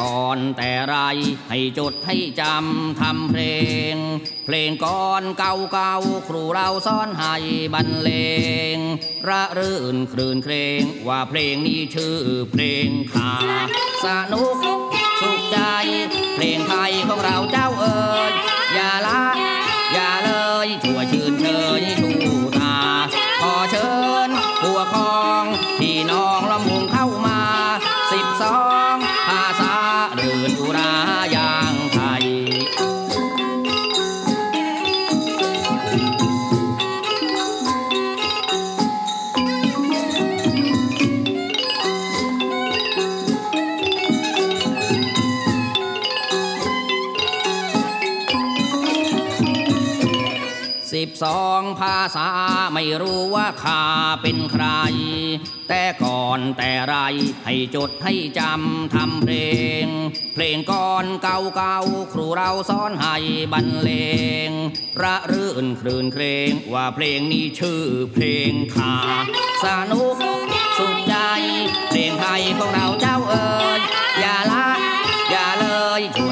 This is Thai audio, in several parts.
ก่อนแต่ไร ให้จดให้จำทำเพลง เพลงก่อนเก่าเก่าๆครูเราสอนให้บรรเลง ระรื่นคลื่นเครงว่าเพลงนี้ชื่อเพลงขาสนุกสุขใจ เพลงไทยของเราเจ้าเอ๋ย สิบสองภาษาไม่รู้ว่าข้าเป็นใคร แต่ก่อนแต่ไรให้จดให้จำทำเพลง เพลงก่อนเก่าเก่าๆครูเราสอนให้บรรเลงระรื่นคลื่นเครงว่าเพลงนี้ชื่อเพลงข้าสนุกสุขใจ เพลงไทยของเราเจ้าเอ๋ยอย่าละอย่าเลยช่ว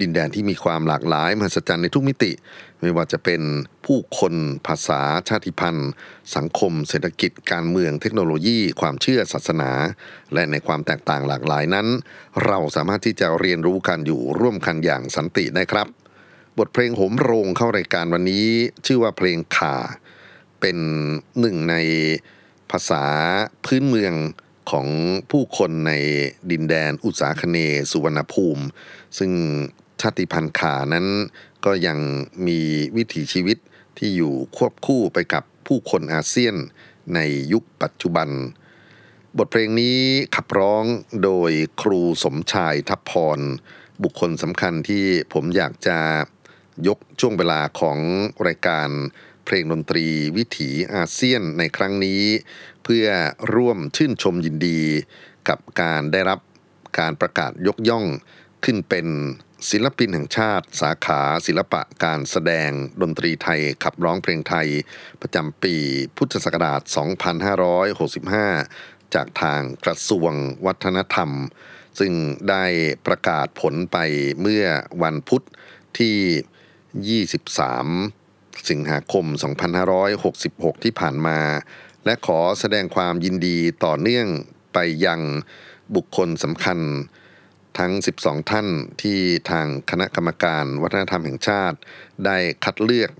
ดินแดนที่มีความหลากหลายมหัศจรรย์ในทุกมิติ ไม่ว่าจะเป็นผู้คนภาษาชาติพันธุ์ สังคม เศรษฐกิจการเมืองเทคโนโลยี ความเชื่อศาสนา และในความแตกต่างหลากหลายนั้น เราสามารถที่จะเรียนรู้กันอยู่ร่วมกันอย่างสันติได้ครับ บทเพลงโหมโรงเข้ารายการวันนี้ ชื่อว่าเพลงข่า เป็นหนึ่งในภาษาพื้นเมืองของผู้คนในดินแดนอุตสาคเนสุวรรณภูมิ ซึ่ง ชาติพันธุ์ขานั้น ก็ยังมีวิถีชีวิตที่อยู่ควบคู่ไปกับผู้คนอาเซียนในยุคปัจจุบัน บทเพลงนี้ขับร้องโดยครูสมชายทัพพร บุคคลสำคัญที่ผมอยากจะยกช่วงเวลาของรายการเพลงดนตรีวิถีอาเซียนในครั้งนี้ เพื่อร่วมชื่นชมยินดีกับการได้รับการประกาศยกย่อง ขึ้นเป็นศิลปินแห่งชาติ สาขาศิลปะการแสดงดนตรีไทยขับร้องเพลงไทย ประจำปีพุทธศักราช 2565 จากทางกระทรวงวัฒนธรรม ซึ่งได้ประกาศผลไปเมื่อวันพุธที่ 23 สิงหาคม 2566 ที่ผ่านมา และขอแสดงความยินดีต่อเนื่องไปยังบุคคลสำคัญ ทั้ง 12 ท่านที่ทางคณะกรรมการวัฒนธรรมแห่งชาติ ได้คัดเลือก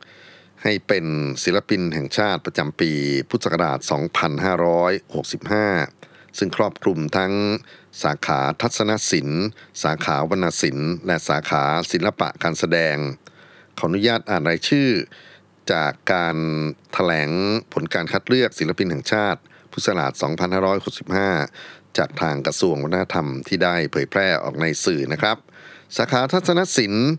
ให้เป็นศิลปินแห่งชาติประจำปีพุทธศักราช 2565 ซึ่งครอบคลุมทั้งสาขาทัศนศิลป์ สาขาวรรณศิลป์ และสาขาศิลปะการแสดง ขออนุญาตอ่านรายชื่อ จากการถแถลงผลการคัดเลือกศิลปินแห่งชาติ พุทธศักราช 2565 จากทางกระทรวงวัฒนธรรมที่ได้เผยแพร่ออกในสื่อนะครับ สาขาทัศนศิลป์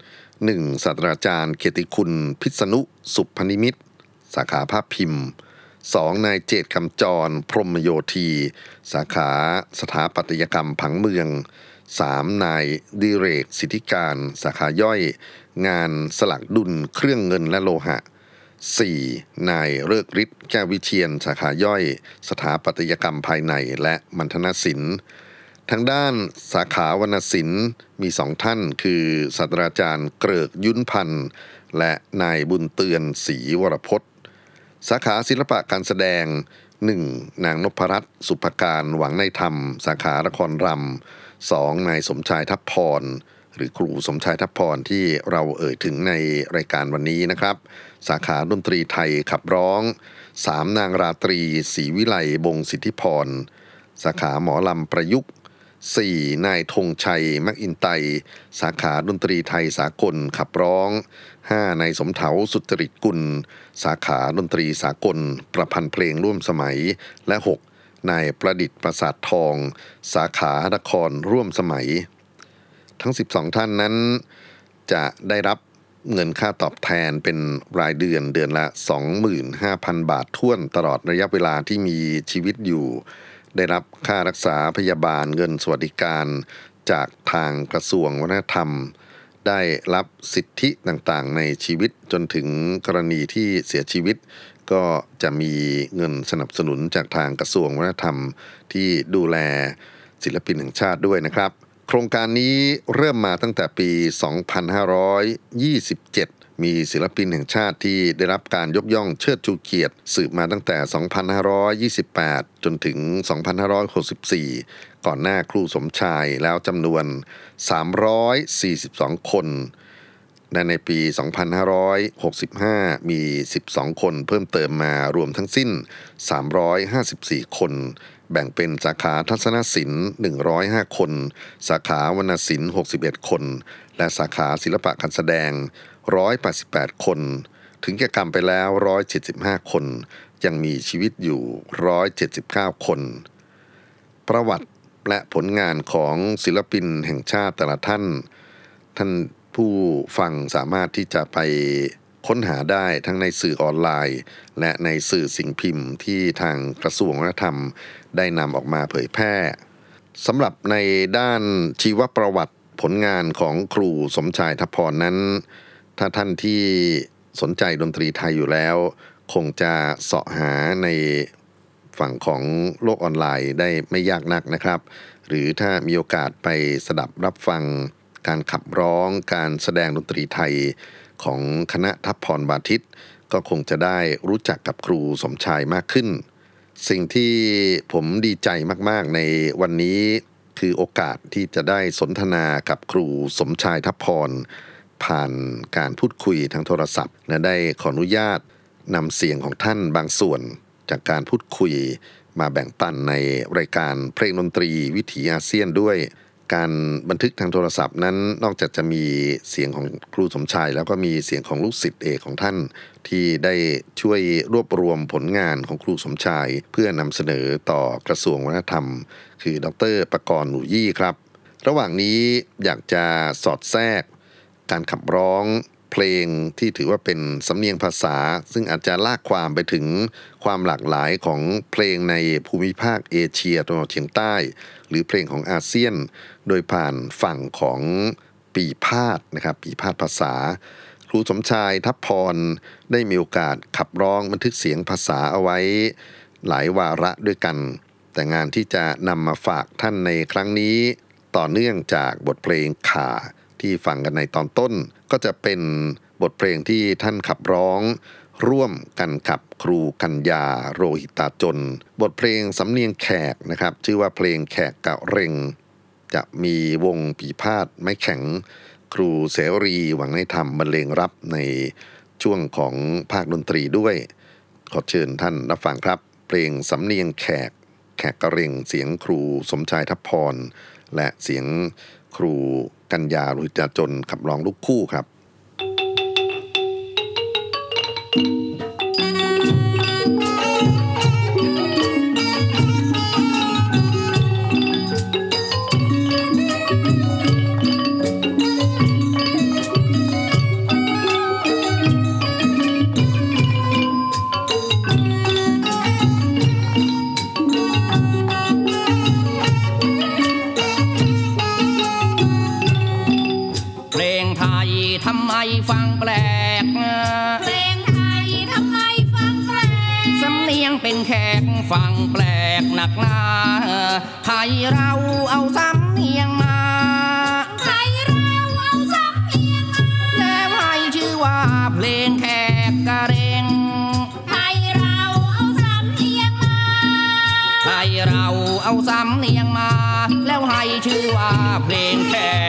หนึ่งศาสตราจารย์เกติคุณ พิษณุสุพนิมิตรสาขาภาพพิมพ์ 2. นายเจตคำจร พรมโยธี สาขาสถาปัตยกรรมผังเมือง 3. นายดิเรกสิทธิการ สาขาย่อย งานสลักดุลเครื่องเงินและโลหะ 4. นายเลิกฤทธิ์แก้ววิเชียน สาขาย่อย สถาปัตยกรรมภายในและมัณฑนศิลป์ทางด้านสาขาวรรณศิลป์มีสองท่านคือศาสตราจารย์เกริกยุ้นพันธ์และนายบุญเตือนศรีวรพจน์ สาขาศิลปะการแสดง 1. นางนพรัตน์สุภการหวังในธรรม สาขาละครรำ 2. นายสมชายทัพพร หรือครูสมชายทัพพรที่เราเอ่ยถึงในรายการวันนี้นะครับ สาขาดนตรีไทยขับร้อง 3. นางราตรีศรีวิไลบงสิทธิพร สาขาหมอลำประยุกต์ 4. นายธงชัย มักอินไต สาขาดนตรีไทยสากลขับร้อง 5. นายสมเถาสุจริตกุล สาขาดนตรีสากล ประพันธ์เพลงร่วมสมัย และ 6. นายประดิษฐ์ประสาททอง สาขาละครร่วมสมัย ทั้ง 12 ท่านนั้นจะได้รับ เงินค่าตอบแทนเป็นรายเดือนเดือนละ 25,000 บาทท่วนตลอดระยะเวลาที่มีชีวิตอยู่ ได้รับค่ารักษาพยาบาลเงินสวัสดิการจากทางกระทรวงวัฒนธรรม ได้รับสิทธิต่างๆ ในชีวิตจนถึงกรณีที่เสียชีวิต ก็จะมีเงินสนับสนุนจากทางกระทรวงวัฒนธรรม ที่ดูแลศิลปินแห่งชาติด้วยนะครับ โครงการนี้เริ่มมาตั้งแต่ปี 2527 มีศิลปินแห่งชาติที่ได้รับการยกย่องเชิดชูเกียรติ สืบมาตั้งแต่ 2528 จนถึง 2564 ก่อนหน้าครูสมชายแล้วจำนวน 342 คนและในปี 2565 มี 12 คนเพิ่มเติมมารวมทั้งสิ้น 354 คน แบ่งเป็นสาขาทัศนศิลป์ 105 คน สาขาวรรณศิลป์ 61 คน และสาขาศิลปะการแสดง 188 คน ถึงแก่กรรมไปแล้ว 175 คน ยังมีชีวิตอยู่ 179 คน ประวัติและผลงานของศิลปินแห่งชาติแต่ละท่าน ท่านผู้ฟังสามารถที่จะไป ค้นหาได้ทั้งในสื่อออนไลน์ และในสื่อสิ่งพิมพ์ที่ทางกระทรวงวัฒนธรรม ได้นำออกมาเผยแพร่สำหรับในด้านชีวประวัติผลงานของครูสมชายทพพรนั้น ถ้าท่านที่สนใจดนตรีไทยอยู่แล้ว คงจะเสาะหาในฝั่งของโลกออนไลน์ได้ไม่ยากนักนะครับ หรือถ้ามีโอกาสไปสดับรับฟังการขับร้องการแสดงดนตรีไทย ของคณะทัพพรบาทิต ก็คงจะได้รู้จักกับครูสมชายมากขึ้น สิ่งที่ผมดีใจมากๆในวันนี้คือโอกาสที่จะได้สนทนากับครูสมชายทัพพร ผ่านการพูดคุยทางโทรศัพท์และได้ขออนุญาตนำเสียงของท่านบางส่วนจากการพูดคุยมาแบ่งปันในรายการเพลงดนตรีวิถีอาเซียนด้วย การบันทึกทางโทรศัพท์นั้นนอกจากจะมีเสียงของครูสมชาย แล้วก็มีเสียงของลูกศิษย์เอกของท่าน ที่ได้ช่วยรวบรวมผลงานของครูสมชาย เพื่อนำเสนอต่อกระทรวงวัฒนธรรม คือดรประกรณ์หนูยี่ครับ ระหว่างนี้อยากจะสอดแทรก การขับร้อง เพลงที่ถือว่าเป็นสำเนียงภาษา ซึ่งอาจจะลากความไปถึงความหลากหลายของเพลงในภูมิภาคเอเชียตะวันออกเฉียงใต้ หรือเพลงของอาเซียน โดยผ่านฝั่งของปีพาดนะครับปีพาดภาษา ครูสมชายทัพพรได้มีโอกาสขับร้องบันทึกเสียงภาษาเอาไว้ หลายวาระด้วยกัน แต่งานที่จะนำมาฝากท่านในครั้งนี้ ต่อเนื่องจากบทเพลงขาที่ฟังกันในตอนต้น ก็จะเป็นบทเพลงที่ท่านขับร้องร่วมกันกับครูกัญญาโรหิตาจน บทเพลงสำเนียงแขกนะครับ ชื่อว่าเพลงแขกกะเร็ง จะมีวงปีพาดไม้แข็ง ครูเสรีหวังในธรรมบรรเลงรับในช่วงของภาคดนตรีด้วย ขอเชิญท่านรับฟังครับ เพลงสำเนียงแขก แขกกระเร็งเสียงครูสมชายทัพพร และเสียงครู กัญญาลุยจาจนขับร้องลูกคู่ครับ เราเอาสำเนียงมาไทยเราเอาสำเนียงมาแล้วให้ชื่อว่าเพลงแขกกระเรงไทยเราเอาสำเนียงมาไทยเราเอาสำเนียงมา แล้วให้ชื่อว่าเพลงแขก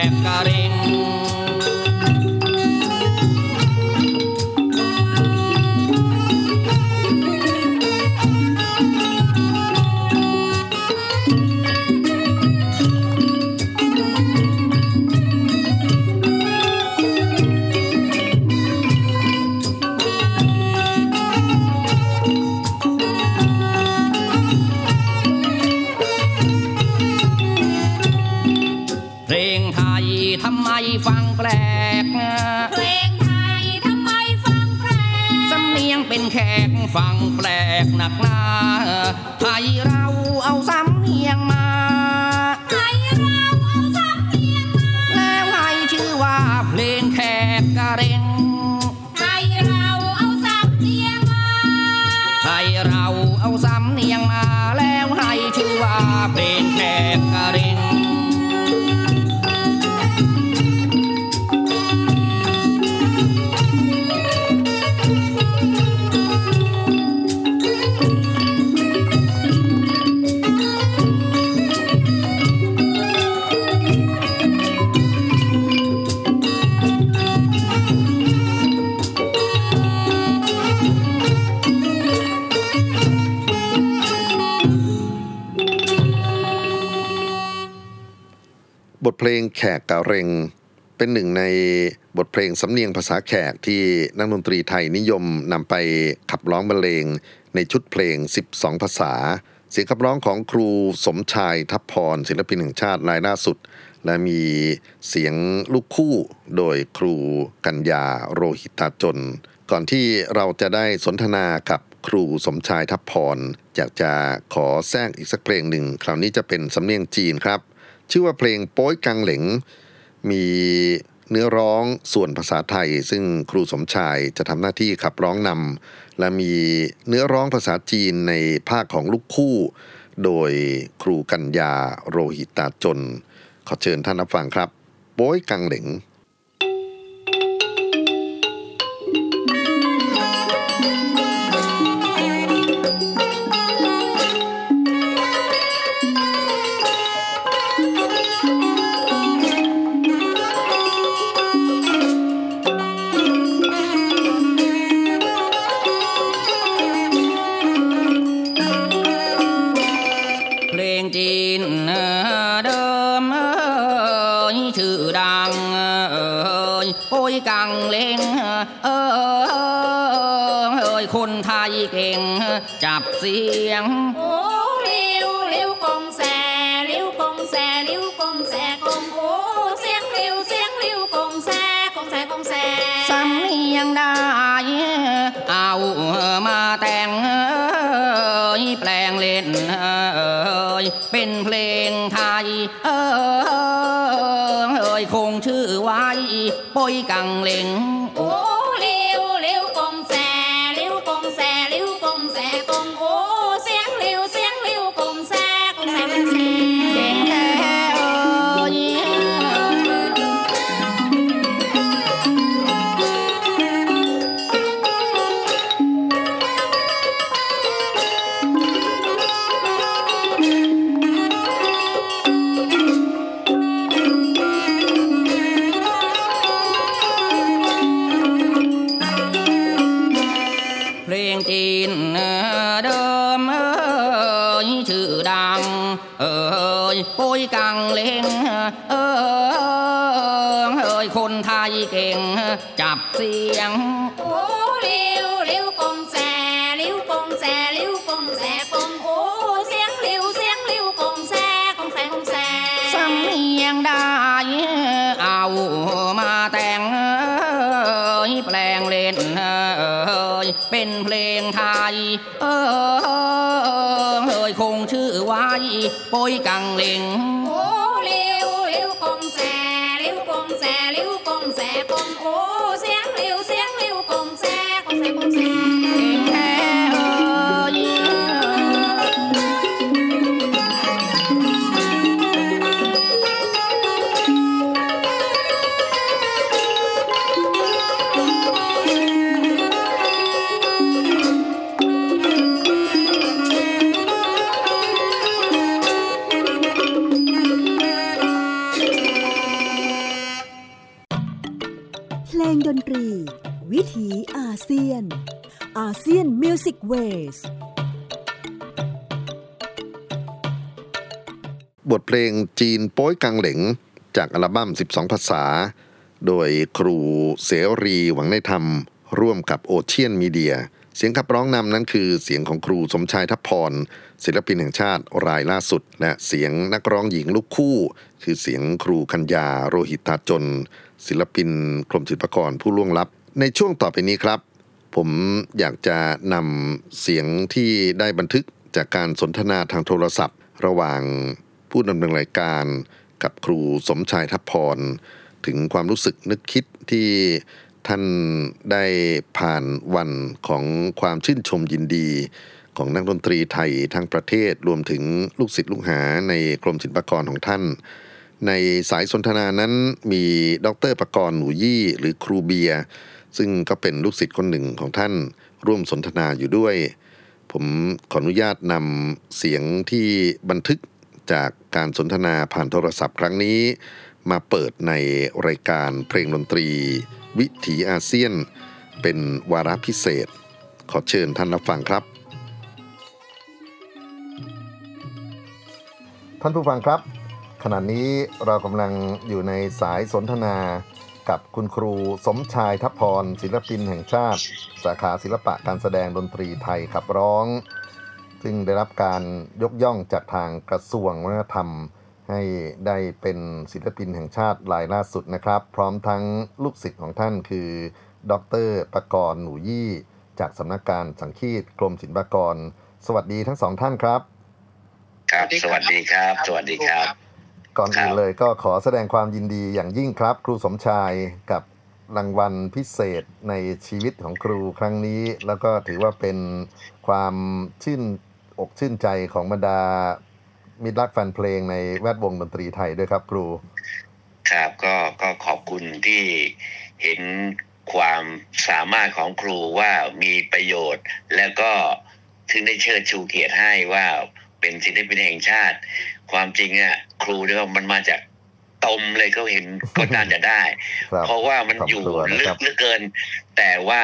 เพลงแขกกะเรงเป็นหนึ่งในบทเพลงสำเนียงภาษาแขกที่นักดนตรีไทยนิยมนำไปขับร้องบรรเลงในชุดเพลง 12 ภาษา เสียงขับร้องของครูสมชายทัพพรศิลปินแห่งชาติรายล่าสุด และมีเสียงลูกคู่โดยครูกัญญาโรหิตาจน ก่อนที่เราจะได้สนทนากับครูสมชายทัพพรอยากจะขอแทรกอีกสักเพลงหนึ่ง คราวนี้จะเป็นสำเนียงจีนครับ ชื่อว่าเพลงโป้ยกังเหลงมีเนื้อร้องส่วนภาษาไทย ซึ่งครูสมชายจะทำหน้าที่ขับร้องนำและมีเนื้อร้องภาษาจีนในภาคของลูกคู่ โดยครูกัญญาโรหิตาจน ขอเชิญท่านรับฟังครับ โป้ยกังเหลง บเสียง โอ้เลี้วเลี้วกงแสเลี้วกงแสเลี้วกงแสกงโอ้เสียงเลี้วเสียงเลี้วกงแสกงแสกงแสสำเนียงได้เอามาแต่งเอ่ยแปลงเล่นเอ่ยเป็นเพลงไทยเอ่ยคงชื่อไว้ป้ยกังเลงโอ้ ป้ยกังเลงเอ่ยเอ่ยคนไทยเก่ง จับเสียง โอ้เลี้ยวเลี้ยวกงแสเลี้ยวกงแสเลี้ยวกงแสกงโอ้เสียงเลี้ยวเสียงเลี้ยวกงแสกงแสกงแสสำเนียงได้เอามาแต่งเอ่ยแปลงเล่นเอ่ยเป็นเพลงไทย เอ่ยคงชื่อไว้โป้ยกัง เวสบทเพลงจีนโป้ยกังเหลงจากอัลบั้ม 12 ภาษา โดยครูเสรีหวังในธรรมร่วมกับโอเชียนมีเดีย เสียงขับร้องนำนั้นคือเสียงของครูสมชายทัพพร ศิลปินแห่งชาติรายล่าสุด และเสียงนักร้องหญิงลูกคู่ คือเสียงครูคัญญาโรหิตาจน ศิลปินกรมศิลปากรผู้ล่วงลับ ในช่วงต่อไปนี้ครับ ผมอยากจะนำเสียงที่ได้บันทึกจากการสนทนาทางโทรศัพท์ ระหว่างผู้ดำเนินรายการกับครูสมชายทัพพร ถึงความรู้สึกนึกคิดที่ท่านได้ผ่านวันของความชื่นชมยินดี ของนักดนตรีไทยทั้งประเทศรวมถึงลูกศิษย์ลูกหาในกรมศิลปากรของท่าน ในสายสนทนานั้นมีดรประกรณ์หนูยี่ หรือครูเบียร์ ซึ่งก็เป็นลูกศิษย์คนหนึ่งของท่านร่วมสนทนาอยู่ด้วย ผมขออนุญาตนำเสียงที่บันทึกจากการสนทนาผ่านโทรศัพท์ครั้งนี้ มาเปิดในรายการเพลงดนตรี วิถีอาเซียน เป็นวาระพิเศษ ขอเชิญท่านรับฟังครับ ท่านผู้ฟังครับ ขณะนี้เรากำลังอยู่ในสายสนทนา กับคุณครูสมชายทัพพร ศิลปินแห่งชาติ สาขาศิลปะการแสดงดนตรีไทยขับร้อง ซึ่งได้รับการยกย่องจากทางกระทรวงวัฒนธรรม ให้ได้เป็นศิลปินแห่งชาติรายล่าสุดนะครับ พร้อมทั้งลูกศิษย์ของท่านคือ ดรประกรณ์หนูยี่ จากสำนักการสังคีตกรมศิลปากร สวัสดีทั้งสองท่านครับ ครับ สวัสดีครับ สวัสดีครับ ก่อนครับอื่นเลยก็ขอแสดงความยินดีอย่างยิ่งครับ ครูสมชายกับรางวัลพิเศษในชีวิตของครูครั้งนี้ แล้วก็ถือว่าเป็นความชื่นอกชื่นใจของบรรดามิตรรักแฟนเพลงในแวดวงดนตรีไทยด้วยครับครู ครับก็ก็ขอบคุณที่เห็นความสามารถของครูว่ามีประโยชน์ แล้วก็ถึงได้เชิดชูเกียรติให้ว่าเป็นศิลปินแห่งชาติ ความจริงอะครูเนี่ยมันมาจากตมเลยเขาเห็นก็น่าจะได้ครับเพราะว่ามันขอบอยู่คุณนะลึครักบเหลือเกิน แต่ว่า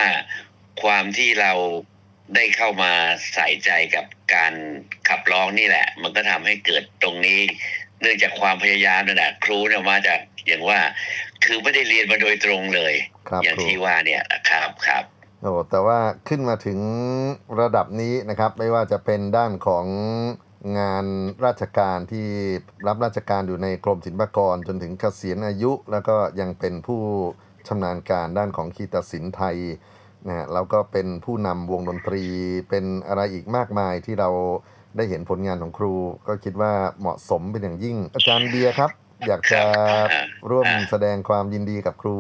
ความที่เราได้เข้ามาใส่ใจกับการขับร้องนี่แหละ มันก็ทำให้เกิดตรงนี้ เนื่องจากความพยายามนั่นแหละครูเนี่ยมาจากอย่างว่า คือไม่ได้เรียนมาโดยตรงเลยครับอย่างครูที่ว่าเนี่ยครับครับโอ้แต่ว่าขึ้นมาถึงระดับนี้นะครับ ไม่ว่าจะเป็นด้านของ งานราชการที่รับราชการอยู่ในกรมศิลปากรจนถึงเกษียณอายุ แล้วก็ยังเป็นผู้ชำนาญการด้านของคีตศิลป์ไทยนะฮะแล้วก็เป็นผู้นำวงดนตรีเป็นอะไรอีกมากมายที่เราได้เห็นผลงานของครู ก็คิดว่าเหมาะสมเป็นอย่างยิ่ง อาจารย์เบียร์ครับ อยากจะร่วมแสดงความยินดีกับครู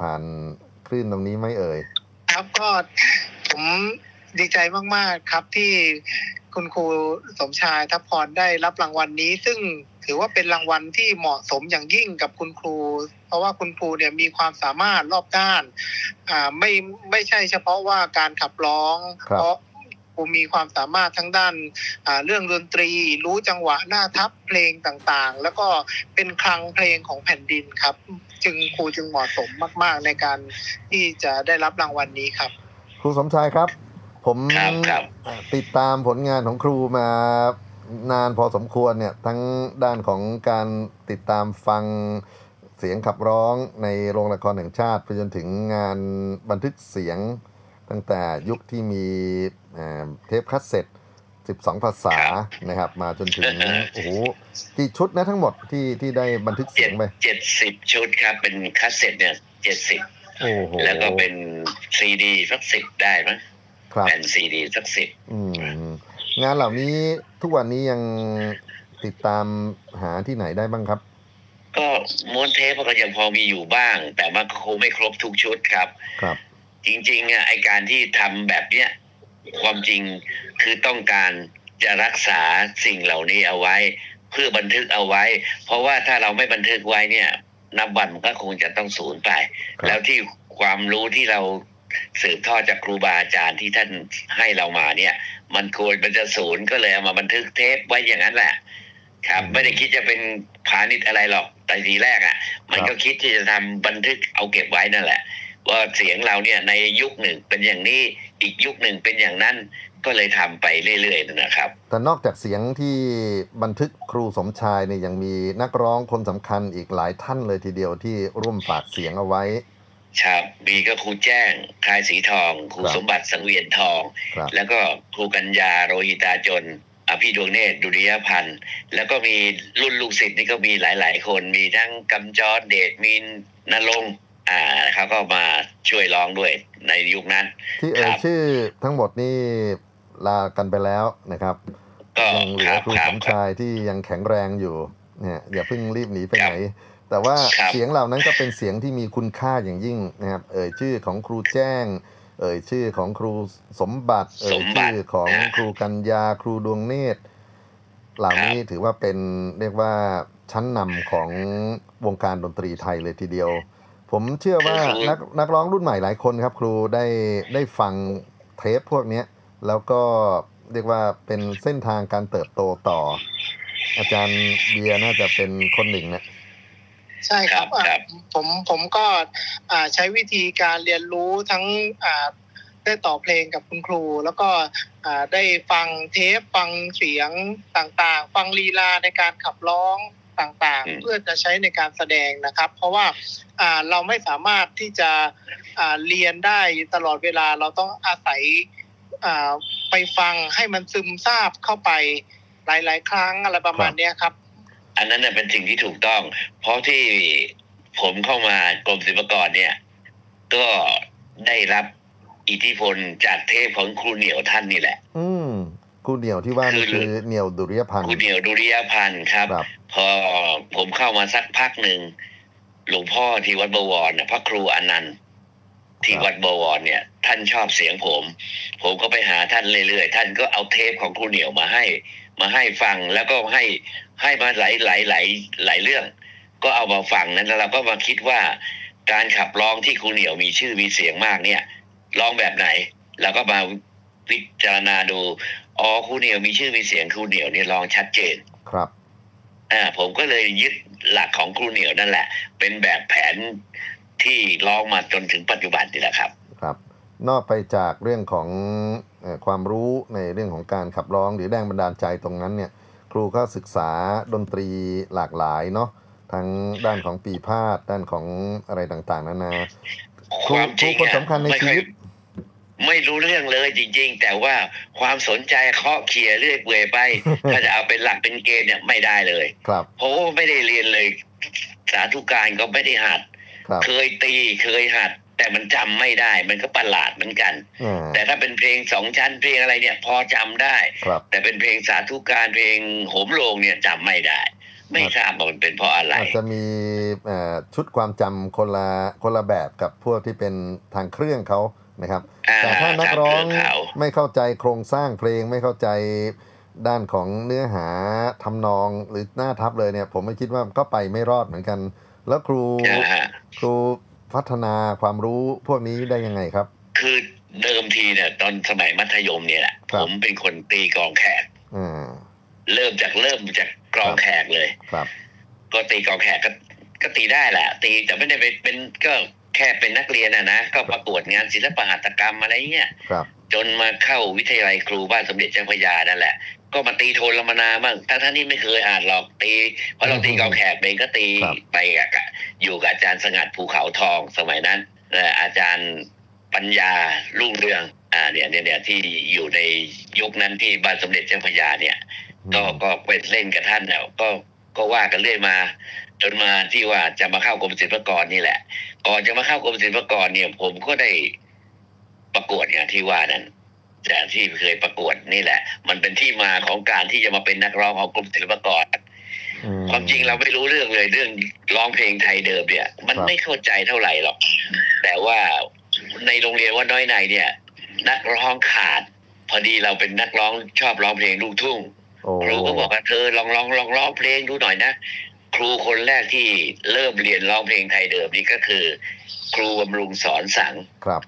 ผ่านคลื่นตรงนี้ไหมเอ่ย ครับก็ผม ดีใจมาก ๆ ครับที่คุณครูสมชายทัพพรได้รับรางวัลนี้ ซึ่งถือว่าเป็นรางวัลที่เหมาะสมอย่างยิ่งกับคุณครู เพราะว่าคุณครูเนี่ยมีความสามารถรอบด้านอ่าไม่ไม่ใช่เฉพาะว่าการขับร้องครับเพราะครูมีความสามารถทั้งด้านอ่าเรื่องดนตรี รู้จังหวะหน้าทับเพลงต่างๆ แล้วก็เป็นคลังเพลงของแผ่นดินครับ จึงครูจึงเหมาะสมมาก ๆ ในการที่จะได้รับรางวัลนี้ครับ ครูสมชายครับ ผมครับครับเอ่อติดตามผลงานของครูมานานพอสมควรเนี่ยทั้งด้านของการติดตามฟังเสียงขับร้องในโรงละครแห่งชาติไปจนถึงงานบันทึกเสียงตั้งแต่ยุคที่มีเอ่อเทปคัสเซ็ต12 ภาษานะครับ มาจนถึงโอ้โหกี่ชุดนะทั้งหมดที่ที่ได้บันทึกเสีเจ็ยดงไปเจ็ดสิบชุดครับเป็นคัสเซ็ตเนี่ยเจ็ดสิบโอ้โหแล้วก็เป็นซีดีสักสิบได้มั้ยครับ แผ่นซีดีสักสิบอืมงานเหล่านี้ทุกวันนี้ยังติดตามหาที่ไหนได้บ้างครับ ก็ม้วนเทปก็ยังพอมีอยู่บ้าง แต่มันก็คงไม่ครบทุกชุดครับ ครับ จริงๆอะไอการที่ทำแบบเนี้ยความจริงคือต้องการจะรักษาสิ่งเหล่านี้เอาไว้ เพื่อบันทึกเอาไว้ เพราะว่าถ้าเราไม่บันทึกไว้เนี่ย นับวันมันก็คงจะต้องสูญไปครับแล้วที่ความรู้ที่เรา สืบทอดจากครูบาอาจารย์ที่ท่านให้เรามาเนี่ย มันควรมันจะสูญก็เลยเอามาบันทึกเทปไว้อย่างนั้นแหละ ครับ ไม่ได้คิดจะเป็นพาณิชย์อะไรหรอกแต่ทีแรกอะ มันก็คิดที่จะทำบันทึกเอาเก็บไว้นั่นแหละ ว่าเสียงเราเนี่ยในยุคหนึ่งเป็นอย่างนี้อีกยุคหนึ่งเป็นอย่างนั้นก็เลยทำไปเรื่อยๆนะครับ แต่นอกจากเสียงที่บันทึกครูสมชายเนี่ยยังมีนักร้องคนสำคัญอีกหลายท่านเลยทีเดียวที่ร่วมฝากเสียงเอาไว้ ครับมีก็ครูแจ้งคลายสีทองครูครับสมบัติสังเวียนทองครับแล้วก็ครูกัญญาโรหิตาจนอภิดวงเนตรดุริยพันธ์แล้วก็มีรุ่นลูกศิษย์นี่ก็มีหลาย ๆ คนมีทั้งกำจรเดชมีนรงค์อ่าเขาก็มาช่วยร้องด้วยในยุคนั้น ที่เอ่คยรับชื่อทั้งหมดนี่ลากันไปแล้วนะครับก็ยังเหลืคอรับครูครัสบมชายที่ยังแข็งแรงอยู่เนี่ยอย่าเพิ่งรีบหนีไปไหน แต่ว่าครับเสียงเหล่านั้นก็เป็นเสียงที่มีคุณค่าอย่างยิ่งนะครับเอ่ยชื่อของครูแจ้ง เอ่ยชื่อของครูสมบัติเอ่สยมบัชื่ติอของนะครูกัญญาครูดวงเนตร เหล่านี้ถือว่าเป็นเรียกว่าชั้นนำของวงการดนตรีไทยเลยทีเดียว ผมเชื่อว่าคือนักนักร้องรุ่นใหม่หลายคนครับ ครูได้ได้ฟังเทปพวกเนี้ยแล้วก็เรียกว่าเป็นเส้นทางการเติบโตต่อ อาจารย์เบียร์น่าจะเป็นคนหนึ่งนะ ใช่ครับครับครับอ่าผมผมก็อ่าใช้วิธีการเรียนรู้ทั้งอ่าได้ต่อเพลงกับคุณครู แล้วก็อ่าได้ฟังเทปฟังเสียงต่างๆ ฟังลีลาในการขับร้องต่างอืมๆเพื่อจะใช้ในการแสดงนะครับ เพราะว่าอ่าเราไม่สามารถที่จะอ่าเรียนได้ตลอดเวลาเราต้องอาศัยอ่าไปฟังให้มันซึมซาบเข้าไปหลาย ๆ ครั้งอะไรประมาณเนี้ยครับ อันนั้นน่ะเป็นสิ่งที่ถูกต้อง เพราะที่ผมเข้ามากรมศิลปากรเนี่ย ก็ได้รับอิทธิพลจากเทพของครูเหนียวท่านนี่แหละ อืมครูเหนียวที่ว่านี่คือคือเหนียวดุริยพันธ์ครูเหนียวดุริยพันธ์ครับครับพอผมเข้ามาสักพักหนึ่งหลวงพ่อที่วัดบวรน่ะพระครูอนันต์ที่วัดบวรเนี่ย ท่านชอบเสียงผม ผมก็ไปหาท่านเรื่อยๆท่านก็เอาเทปของครูเหนียวมาให้ มาให้ฟังแล้วก็ให้ให้มาหลายหลายหลายหลายเรื่อง ก็เอามาฟังนั้นแล้วเราก็มาคิดว่า การขับร้องที่ครูเหนียวมีชื่อมีเสียงมากเนี่ยร้องแบบไหนแล้วก็มาพิจารณาดูอ๋อครูเหนียวมีชื่อมีเสียงครูเหนียวเนี่ยร้องชัดเจนครับอ่าผมก็เลยยึดหลักของครูเหนียวนั่นแหละ เป็นแบบแผนที่ร้องมาจนถึงปัจจุบันนี่แหละครับ ครับ นอกไปจากเรื่องของเออความรู้ในเรื่องของการขับร้องหรือแรงบันดาลใจตรงนั้นเนี่ยครูก็ศึกษาดนตรีหลากหลายเนาะทั้งด้านของปีพาดด้านของอะไรต่างๆนานาคครูวามคจรูริงคนอะสำคัญในไม่ชีค่อยวิตไม่รู้เรื่องเลยจริง ๆ แต่ว่าความสนใจเคาะเขี่ยเรื่อยเปื่อยไป ถ้าจะเอาเป็นหลักเป็นเกณฑ์เนี่ยไม่ได้เลยครับเพราะว่าไม่ได้เรียนเลย สาธุการก็ไม่ได้หัดครับเคยตีเคยหัด แต่มันจำไม่ได้มันก็ประหลาดเหมือนกันอ่าแต่ถ้าเป็นเพลงสองชั้นเพลงอะไรเนี่ย พอจำได้ครับแต่เป็นเพลงสาธุการเพลงโหมโรงเนี่ยจำไม่ได้ ไม่ทราบว่ามันเป็นเพราะอะไรอาจจะมีเอ่อชุดความจำคนละคนละแบบกับพวกที่เป็นทางเครื่องเขานะครับอ่าแต่ถ้านักร้องครับเครื่องเขาไม่เข้าใจโครงสร้างเพลงไม่เข้าใจด้านของเนื้อหาทำนองหรือหน้าทับเลยเนี่ย ผมไม่คิดว่าก็ไปไม่รอดเหมือนกัน แล้วครูอ่าฮะครู พัฒนาความรู้พวกนี้ได้ยังไงครับ คือเดิมทีเนี่ย ตอนสมัยมัธยมเนี่ยแหละครับผมเป็นคนตีกลองแขกอ่าเริ่มจากเริ่มจากกลองแขกเลยครับ ก็ตีกลองแขกก็ก็ตีได้แหละ ตีแต่ไม่ได้ไปเป็นก็แค่เป็นนักเรียนอะนะก็ประกวดงานศิลปหัตถกรรมอะไรเงี้ยครับจนมาเข้าวิทยาลัยครูบ้านสมเด็จเจ้าพระยานั่นแหละ ก็มาตีโทนละมนาบ้างทั้งท่านที่ไม่เคยอ่านหรอกตี เพราะเราตีกลองแขกเองก็ตีครับ ไปกับอยู่กับอาจารย์สงัดภูเขาทองสมัยนั้นและอาจารย์ปัญญารุ่งเรืองอ่าเนี่ยเนี่ยเนี่ยที่อยู่ในยุคนั้นที่บ้านสมเด็จเจ้าพระยาเนี่ย ก็ก็ไปเล่นกับท่านเนี่ยก็ก็ว่ากันเรื่อยมา จนมาที่ว่าจะมาเข้ากรมศิลปากรนี่แหละ ก่อนจะมาเข้ากรมศิลปากรเนี่ย ผมก็ได้ประกวดอย่างที่ว่านั้น แต่ที่เคยประกวดนี่แหละ มันเป็นที่มาของการที่จะมาเป็นนักร้องของกรมศิลปากรอืความจริงเราไม่รู้เรื่องเลยเรื่องร้องเพลงไทยเดิมเนี่ย มันครับไม่เข้าใจเท่าไหร่หรอก แต่ว่าในโรงเรียนว่าน้อยในเนี่ย นักร้องขาด พอดีเราเป็นนักร้องชอบร้องเพลงลูกทุ่งโอ้ครูก็บอกว่าเธอลองลองลองร้องเพลงดูหน่อยนะครูคนแรกที่เริ่มเรียนร้องเพลงไทยเดิมนี่ก็คือ ครูบำรุงสอนสังครับ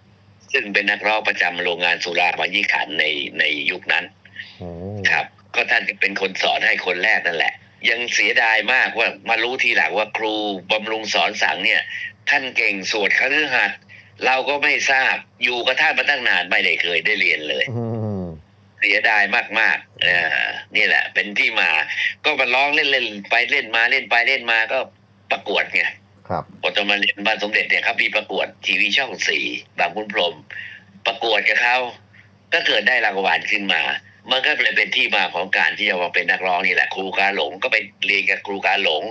ซึ่งเป็นนักร้องประจำโรงงานสุรามายี่ขันธ์ในในยุคนั้นโอ้ครับ ก็ท่านจะเป็นคนสอนให้คนแรกนั่นแหละ ยังเสียดายมากว่ามารู้ทีหลังว่าครูบำรุงสอนสังเนี่ย ท่านเก่งสวดคฤหัสถ์เราก็ไม่ทราบอยู่กับท่านมาตั้งนานไม่ได้เคยได้เรียนเลยอืมเสียดายมากๆเออนี่แหละ เป็นที่มา ก็มาร้องเล่นเล่นๆไปเล่นมาเล่นไปเล่นมาก็ประกวดไง ครับพอจะมาเรียนบ้านสมเด็จเนี่ยครับมีประกวดทีวีช่องสี่บางคุณพรหมประกวดกับเขาก็เกิดได้รางวัลขึ้นมา มันก็เลยเป็นที่มาของการที่จะมาเป็นนักร้องนี่แหละครูกาหลงก็ไปเรียนกับครูกาหลง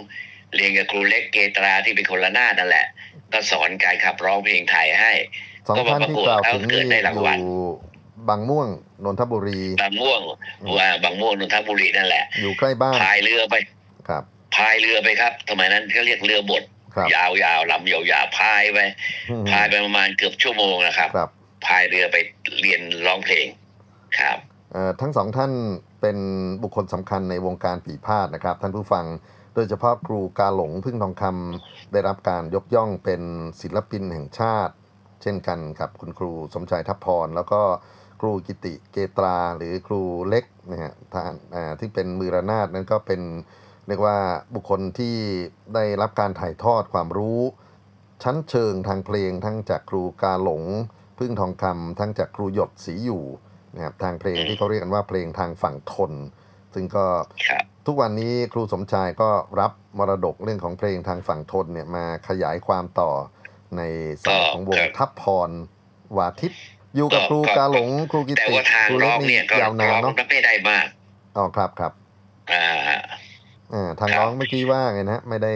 เรียนกับครูเล็กเกตราที่เป็นคนละหน้าดนั่นแหละ ก็สอนการขับร้องเพลงไทยให้สองท่านที่กล่าวถึงก็มาประกวดแล้วเกินี่ดได้รางอยู่วัลบางม่วงนนทบุรีบางม่วงว่าบางม่วงนนทบุรีนั่นแหละ อยู่ใกล้บ้านพายเรือไปครับพายเรือไปครับสมัยนั้นเขาเรียกเรือบดครับ ยาวๆลำยาวๆพายไปอืมพายไปประมาณเกือบชั่วโมงนะครับครับพายเรือไปเรียนร้องเพลงครับเอ่อทั้งสองท่านเป็นบุคคลสำคัญในวงการปีพาดนะครับ ท่านผู้ฟังโดยเฉพาะครูกาหลงพึ่งทองคำได้รับการยกย่องเป็นศิลปินแห่งชาติ เช่นกันกับคุณครูสมชายทัพพร แล้วก็ครูกิติเกตราหรือครูเล็กนะฮะท่านอ่าที่เป็นมือระนาดนั้นก็เป็น เรียกว่าบุคคลที่ได้รับการถ่ายทอดความรู้ ชั้นเชิงทางเพลงทั้งจากครูกาหลง พึ่งทองคำทั้งจากครูหยดศรีอยู่นะครับทางเพลงที่เขาเรียกกันว่าเพลงทางฝั่งทน ซึ่งก็ครับทุกวันนี้ครูสมชายก็รับมรดกเรื่องของเพลงทางฝั่งทนเนี่ยมาขยายความต่อในสายของวงครับทัพพรวาทิตอยู่กับก็ครูก็กาหลงครูกิแต่ติว่าทางครูร้เล็อกงนี่เนี่ยก็ยาวนานร้องเนาะไม่ได้มากอ๋อครับครับอ่า อ่าทางครับร้องเมื่อกี้ว่าไงนะไม่ได้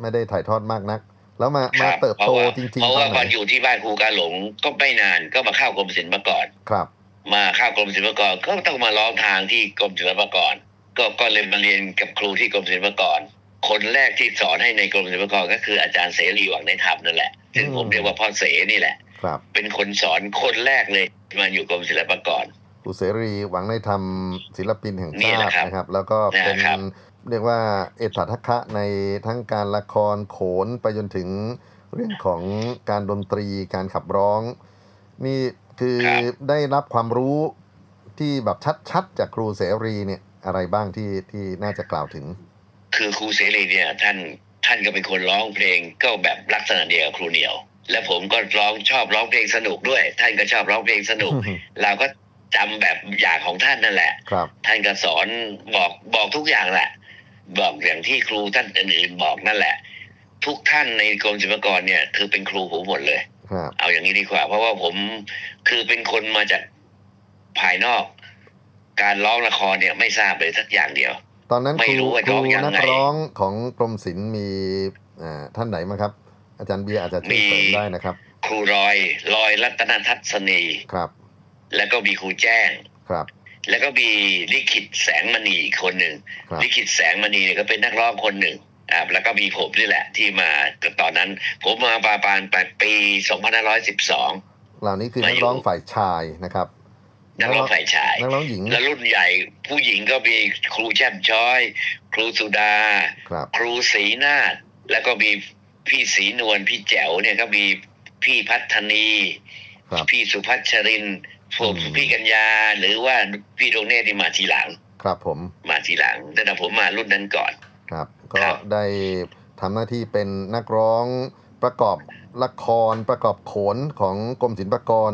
ไม่ได้ถ่ายทอดมากนัก แล้วมาคมารับเติบโตพาะว่าจริงเพราะๆตอว่านไหตอนนอยู่ที่บ้านครูกาหลงก็ไม่นานก็มาเข้ากรมศิลปากรครับ มาเข้ากรมศิลปากรก็ต้องมาร้องทางที่กรมศิลปากรก็ก็เลยมาเรียนกับครูที่กรมศิลปากรคนแรกที่สอนให้ในกรมศิลปากรก็คืออาจารย์เสรีหวังในธรรมนั่นแหละซึ่งผมเรียกว่าพ่อเสนี่แหละครับเป็นคนสอนคนแรกเลยมาอยู่กรมศิลปากรครูเสรีหวังในทำศิลปินแห่งนี่ชาแหละติครับนะครับ แล้วก็เป็นนะครับ เรียกว่าเอตทัคคะในทั้งการละครโขนไปจนถึงเรื่องของการดนตรีการขับร้อง นี่คือได้รับความรู้ที่แบบชัดๆ จากครูเสรีเนี่ยอะไรบ้างที่ที่น่าจะกล่าวถึง คือครูเสรีเนี่ยท่านท่านก็เป็นคนร้องเพลงก็แบบลักษณะเดียวกับครูเหนียว และผมก็ร้องชอบร้องเพลงสนุกด้วย ท่านก็ชอบร้องเพลงสนุก เราก็จำแบบอย่างของท่านนั่นแหละครับท่านก็สอนบอกบอกทุกอย่างแหละ บอกอย่างที่ครูท่านอื่นๆบอกนั่นแหละ ทุกท่านในกรมศิลปากรเนี่ยคือเป็นครูผมหมดเลยครับเอาอย่างนี้ดีกว่า เพราะว่าผมคือเป็นคนมาจากภายนอก การร้องละครเนี่ยไม่ทราบเลยสักอย่างเดียว ตอนนั้นไม่ครูรู้ว่าครูร้องยังไงนักร้องของกรมศิลป์มีอ่าท่านไหนมั้งครับ อาจารย์เบียร์อาจจะช่วยเสริมมีได้นะครับ ครูรอยลอยรัตนทัศนีครับ แล้วก็มีครูแจ้งครับ แล้วก็มีลิขิตแสงมณีอีกคนหนึ่งครับ ลิขิตแสงมณีเนี่ยก็เป็นนักร้องคนหนึ่งอ่าแล้วก็มีผมนี่แหละที่มาตอนนั้น ผมมาปาปานปี 2512 เหล่านี้คือมานัอยู่กร้องฝ่ายชายนะครับนักร้องฝ่ายชาย นักร้องหญิงและรุ่นใหญ่ผู้หญิงก็มีครูแช่มช้อย ครูสุดา ครับ ครูศรีนาฏแล้วก็มีพี่ศรีนวลพี่แจ๋วเนี่ยก็มีพี่พัฒนี ครับ พี่สุพัชรินทร์ พวกอืมพี่กัญญาหรือว่าพี่ดวงเนตรที่มาทีหลัง ครับผมมาทีหลัง แต่ผมมารุ่นนั้นก่อน ครับคก็รับได้ทำหน้าที่เป็นนักร้องประกอบละครประกอบโขนของกรมศิลปากร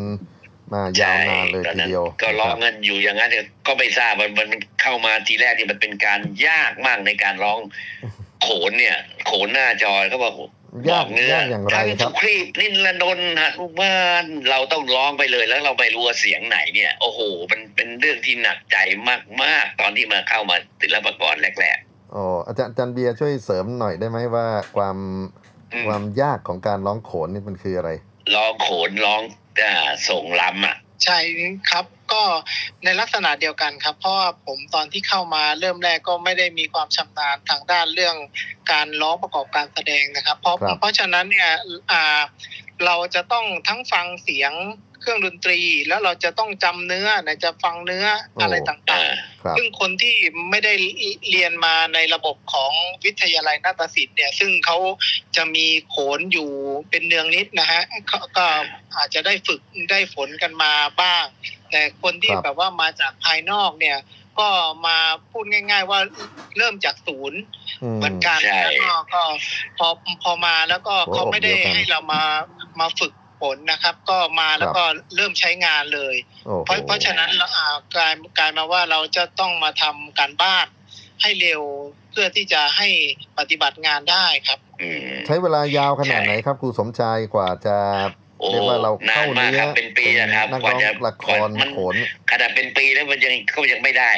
มายาวนานเลยตอนทีนั้นเดียว ก็ร้องนะคกันอยู่อย่างนั้นเนี่ยก็ไม่ทราบมันมันมันเข้ามาทีแรกนี่มันเป็นการยากมากในการร้องโขนเนี่ย โขนหน้าจอเขาบอก ยากบอกเนื้อยากอย่างไรทั้งครัสุบครีบนินละนนท์ฮะลูกบ้านเราต้องร้องไปเลยแล้วเราไม่รู้ว่าเสียงไหนเนี่ย โอ้โห มันเป็นเรื่องที่หนักใจมาก ๆ ตอนที่มาเข้ามาศิลปากรแรกอ๋ออาจารย์อาจารย์เบียร์ช่วยเสริมหน่อยได้ไหมว่าความๆอืมความยากของการร้องโขนนี่มันคืออะไร ร้องโขนร้องอ่าส่งลำอะ ใช่ครับ ก็ในลักษณะเดียวกันครับ เพราะว่าผมตอนที่เข้ามาเริ่มแรกก็ไม่ได้มีความชำนาญทางด้านเรื่องการร้องประกอบการแสดงนะครับ เพราะครับเพราะฉะนั้นเนี่ยอ่าเราจะต้องทั้งฟังเสียงเค รื่องดนตรี แล้วเราจะต้องจำเนื้อไหนจะฟังเนื้ออะไรต่างอ่าๆครับซึ่งคนที่ไม่ได้เรียนมาในระบบของวิทยาลัยนาฏศิลป์เนี่ย ซึ่งเขาจะมีโขนอยู่เป็นเนืองนิดนะฮะเขาก็อาจจะได้ฝึกได้ฝนกันมาบ้าง แต่คนที่ครับแบบว่ามาจากภายนอกเนี่ยก็มาพูดง่าย ๆ ว่าเริ่มจากศูนย์อืมเหมือนกันใช่แล้วก็ก็พอพอมาแล้วก็โอ้เขาไม่ได้เดียวกันให้เรามามาฝึก ผลนะครับ ก็มาแล้วก็เริ่มใช้งานเลยโอ้โหเพราะเพราะฉะนั้นเราอ่ากลายกลายมาว่าเราจะต้องมาทำการบ้านให้เร็วเพื่อที่จะให้ปฏิบัติงานได้ครับอืมใช้เวลายาวขนาดไหนครับครูสมชายกว่าจะโอ้เรียกว่าเรานาเข้านมากเนื้คอรับเป็นปีนะครับนักกว่าร้องจะละครมันโขนขนาดเป็นปีแล้วมันยังก็ยังไม่ได้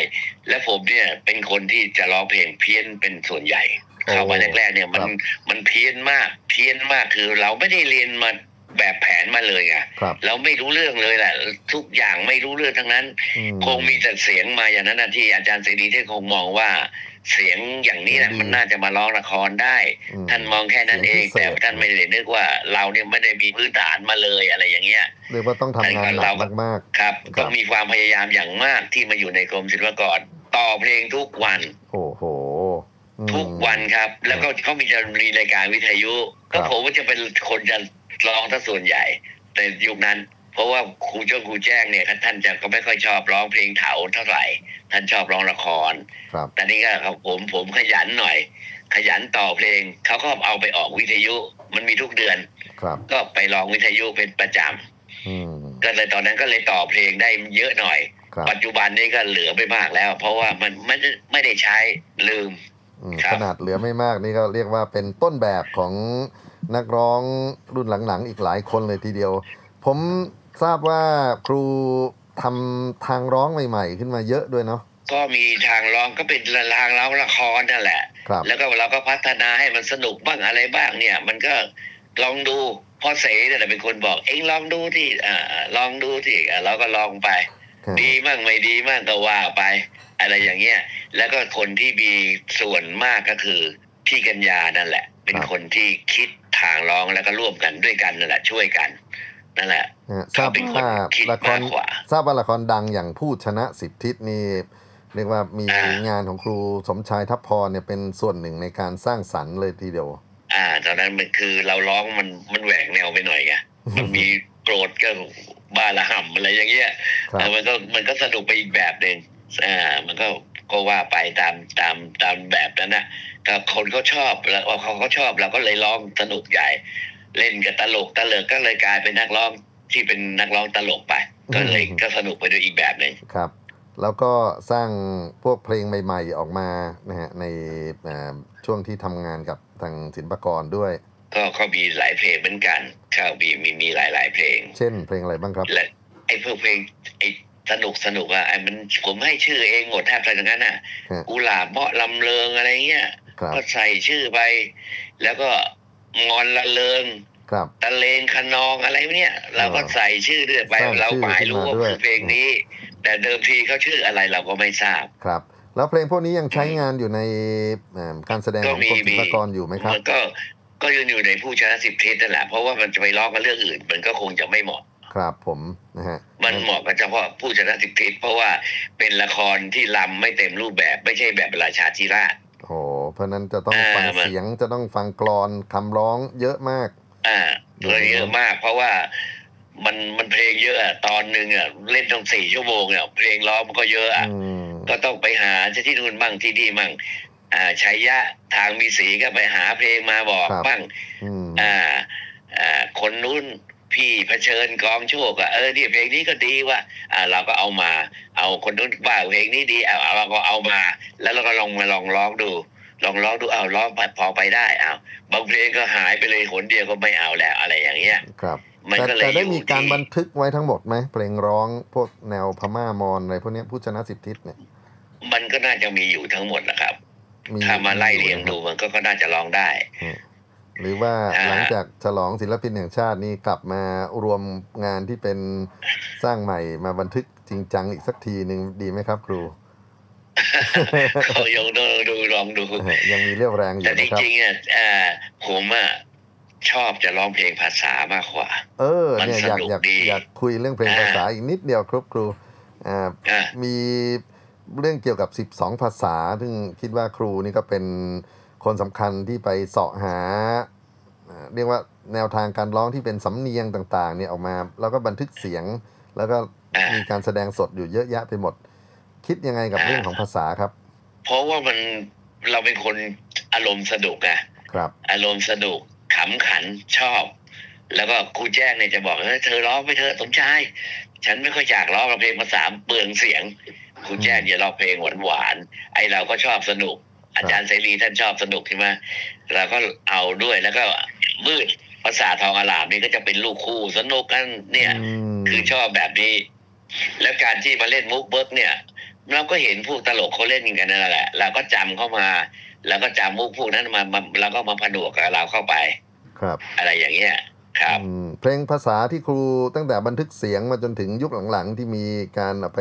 แล้วผมเนี่ยเป็นคนที่จะร้องเพลงเพี้ยนเป็นส่วนใหญ่โอ้เข้ามาแรกๆเนี่ยมันครับมันเพี้ยนมาก เพี้ยนมากคือเราไม่ได้เรียนมา แบบแผนมาเลยไงครับเราไม่รู้เรื่องเลยแหละ ทุกอย่างไม่รู้เรื่องทั้งนั้นอืมคงมีแต่เสียงมาอย่างนั้นนะที่อาจารย์เสรีที่คงมองว่าเสียงอย่างนี้แหละดีมันน่าจะมาร้องละครได้อืมท่านมองแค่นั้นเองเสียงพิเศษแต่ท่านไม่ได้นึกว่าเราเนี่ยไม่ได้มีพื้นฐานมาเลยอะไรอย่างเงี้ยเรียกว่าต้องทำงานหนัเรากก็มากครับครับก็มีความพยายามอย่างมากที่มาอยู่ในกรมศิลปากรต่อเพลงทุกวันๆโอ้โหอืม ทุกวันครับ แล้วก็เขามีจะมีรายการวิทยุครัก็บผมว่าจะเป็นคนจะร้องถ้าส่วนใหญ่ในยุคนั้น เพราะว่าครูเจ้าครูแจ้งเนี่ยท่านจะก็ไม่ค่อยชอบร้องเพลงเถาเท่าไหร่ ท่านชอบร้องละครครับแต่นี่ก็ครับผมผมขยันหน่อย ขยันต่อเพลงเขาก็เอาไปออกวิทยุมันมีทุกเดือนครับ ก็ไปร้องวิทยุเป็นประจำอืมก็เลยตอนนั้นก็เลยต่อเพลงได้เยอะหน่อยครับปัจจุบันนี้ก็เหลือไปมากแล้ว เพราะว่ามันไม่ได้ไม่ได้ใช้ลืมอืมครับ ขนาดเหลือไม่มากนี่ก็เรียกว่าเป็นต้นแบบของนักร้องรุ่นหลังๆ อีกหลายคนเลยทีเดียว ผมทราบว่าครูทำทางร้องใหม่ ๆ ขึ้นมาเยอะด้วยเนาะก็มีทางร้องก็เป็นทางร้องละครนั่นแหละครับแล้วก็เราก็พัฒนาให้มันสนุกบ้างอะไรบ้างเนี่ย มันก็ลองดูพ่อเสเนี่ยแหละเป็นคนบอกเอ็งลองดูที่อ่าลองดูที่อ่าเราก็ลองไปครับดีมั่งไม่ดีมั่งก็ว่าไป อะไรอย่างเงี้ย แล้วก็คนที่มีส่วนมากก็คือพี่กัญญานั่นแหละ เป็นคนที่คิดทางร้องแล้วก็ร่วมกันด้วยกันนั่นแหละช่วยกันนั่นแหละนะฮะทราบเขาเป็นคนว่าคิดละครมากกว่าทราบว่าละครดังอย่างพูดชนะสิบทิศนี่เรียกว่ามีอ่างานของครูสมชายทัพพรเนี่ยเป็นส่วนหนึ่งในการสร้างสรรค์เลยทีเดียว อ่า ตอนนั้นมันคือเราร้องมันมันแหวกแนวไปหน่อยไงมันมีโกรธก็บ้าระห่ำอะไรอย่างเงี้ยครับเออมันก็มันก็สนุกไปอีกแบบหนึ่ง อ่ามันก็ก็ว่าไปตามตามตามแบบนั้นนะก็คนเขาชอบแล้วพอเขาเขาชอบเราก็เลยร้องสนุกใหญ่ เล่นกับตลกตลกก็เลยกลายเป็นนักร้องที่เป็นนักร้องตลกไป ก็เลยอืมก็สนุกไปด้วยอีกแบบหนึ่งครับ แล้วก็สร้างพวกเพลงใหม่ ๆออกมานะฮะในอ่าช่วงที่ทำงานกับทางศิลปากรด้วยก็ก็มีหลายเพลงเหมือนกันข้าวบีมีมีหลายหลายๆเพลง เช่นเพลงอะไรบ้างครับและไอ้พวกเพลงไอ้ สนุกสนุกอะไอ้มันผมให้ชื่อเองหมดแทบจะอย่างนั้นอะฮะกุหลาบเมาะลำเลิงอะไรเงี้ยครับก็ใส่ชื่อไป แล้วก็งอนละเลิงครับตะเลงคะนองอะไรเนี่ย เราก็ใส่ชื่อเรื่อยไปสร้างเราหมายรู้ว่าชื่อขึ้นมาด้วยคือเพลงนี้ แต่เดิมทีเขาชื่ออะไรเราก็ไม่ทราบครับ แล้วเพลงพวกนี้ยังใช้งานอยู่ในอ่าการแสดงของกรมศิลปากรอยู่ไหมครับมันก็ก็ยังอยู่ในผู้ชนะสิบทิศนั่นแหละเพราะว่ามันจะไปร้องกันเรื่องอื่น มันก็คงจะไม่เหมาะ ครับผมนะฮะมันเหมาะกับเฉพาะผู้ชนะสิบทิศเพราะว่าเป็นละครที่ลำไม่เต็มรูปแบบไม่ใช่แบบราชาธิราชโอ้เพราะฉะนั้นจะต้องอ่าฟังมันเสียงจะต้องฟังกรอนคำร้องเยอะมาก อ่าเลยเยอะมาก เพราะว่ามันมันเพลงเยอะอะตอนหนึ่งอะเล่นต้องสี่ชั่วโมงเนี่ยเพลงร้องมันก็เยอะอะอืมก็ต้องไปหาที่นู่นบ้างที่นี่บ้างอ่าชัยยะทางมีสีก็ไปหาเพลงมาบอกบ้างอืมอ่าอ่าคนนู้น พี่เผชิญกองโชคอะเออเนี่ยเพลงนี้ก็ดีว่ะอ่า เราก็เอามา เอาคนนู้นว่าเพลงนี้ดีเอาเอาเราก็เอามา แล้วเราก็ลองมาลองร้องดู ลองร้องดูเอาร้องพอไปได้เอาบางเพลงก็หายไปเลยหนเดียวก็ไม่เอาแล้วอะไรอย่างเงี้ยครับมันแต่ก็เลยแต่ได้อยู่มีการที่บันทึกไว้ทั้งหมดไหมเพลงร้องพวกแนวพม่ามอนอะไรพวกเนี้ยผู้ชนะสิบทิศเนี่ย มันก็น่าจะมีอยู่ทั้งหมดนะครับมีถ้ามาไล่เรียงอยู่ดูนะครับมันก็ก็น่าจะร้องได้ หรือว่าอ่าหลังจากฉลองศิลปินแห่งชาตินี่กลับมารวมงานที่เป็นสร้างใหม่มาบันทึกจริงจังอีกสักทีหนึ่งดีไหมครับครูก็ยงดูดูลองดู ยังมีเรี่ยวแรงอแต่ยู่จนะครับริงๆอะอ่าผมอะชอบจะร้องเพลงภาษามากกว่า เออมันเนี่ยอยากสนุกอยากดีอยากคุยเรื่องเพลงอ่าภาษาอีกนิดเดียวครับครูอ่าอะมีเรื่องเกี่ยวกับ 12 ภาษา ซึ่งคิดว่าครูนี่ก็เป็น คนสำคัญที่ไปเสาะหาอ่าเรียกว่าแนวทางการร้องที่เป็นสำเนียงต่างๆ เนี่ยออกมา แล้วก็บันทึกเสียง แล้วก็อ่ามีมีการแสดงสดอยู่เยอะแยะไปหมด คิดยังไงกับอ่าเรื่องของภาษาครับ เพราะว่ามันเราเป็นคนอารมณ์สนุกอะครับ อารมณ์สนุกขำขันชอบ แล้วก็ครูแจ้งเนี่ยจะบอกเออเธอร้องไปเถอะสมชายฉันไม่ค่อยอยากร้องเพลงภาษาเปลืองเสียงครูแจ้งจะร้องเพลงหวานๆไอเราก็ชอบสนุก อาจารย์เสรีท่านชอบสนุกใช่ไหมเราก็เอาด้วยแล้วก็มืดภาษาทองอลามนี่ก็จะเป็นลูกคู่สนุกกันเนี่ยอืมคือชอบแบบนี้ แล้วการที่มาเล่นมุกเบิร์กเนี่ย เราก็เห็นพวกตลกเขาเล่นกันนั่นแหละเราก็จำเข้ามา แล้วก็จำมุกพวกนั้นมามาแล้วก็มาผนวกกับเราเข้าไป ครับ อะไรอย่างเงี้ยครับอืมเพลงภาษาที่ครูตั้งแต่บันทึกเสียงมาจนถึงยุคหลังๆ ที่มีการเอาไป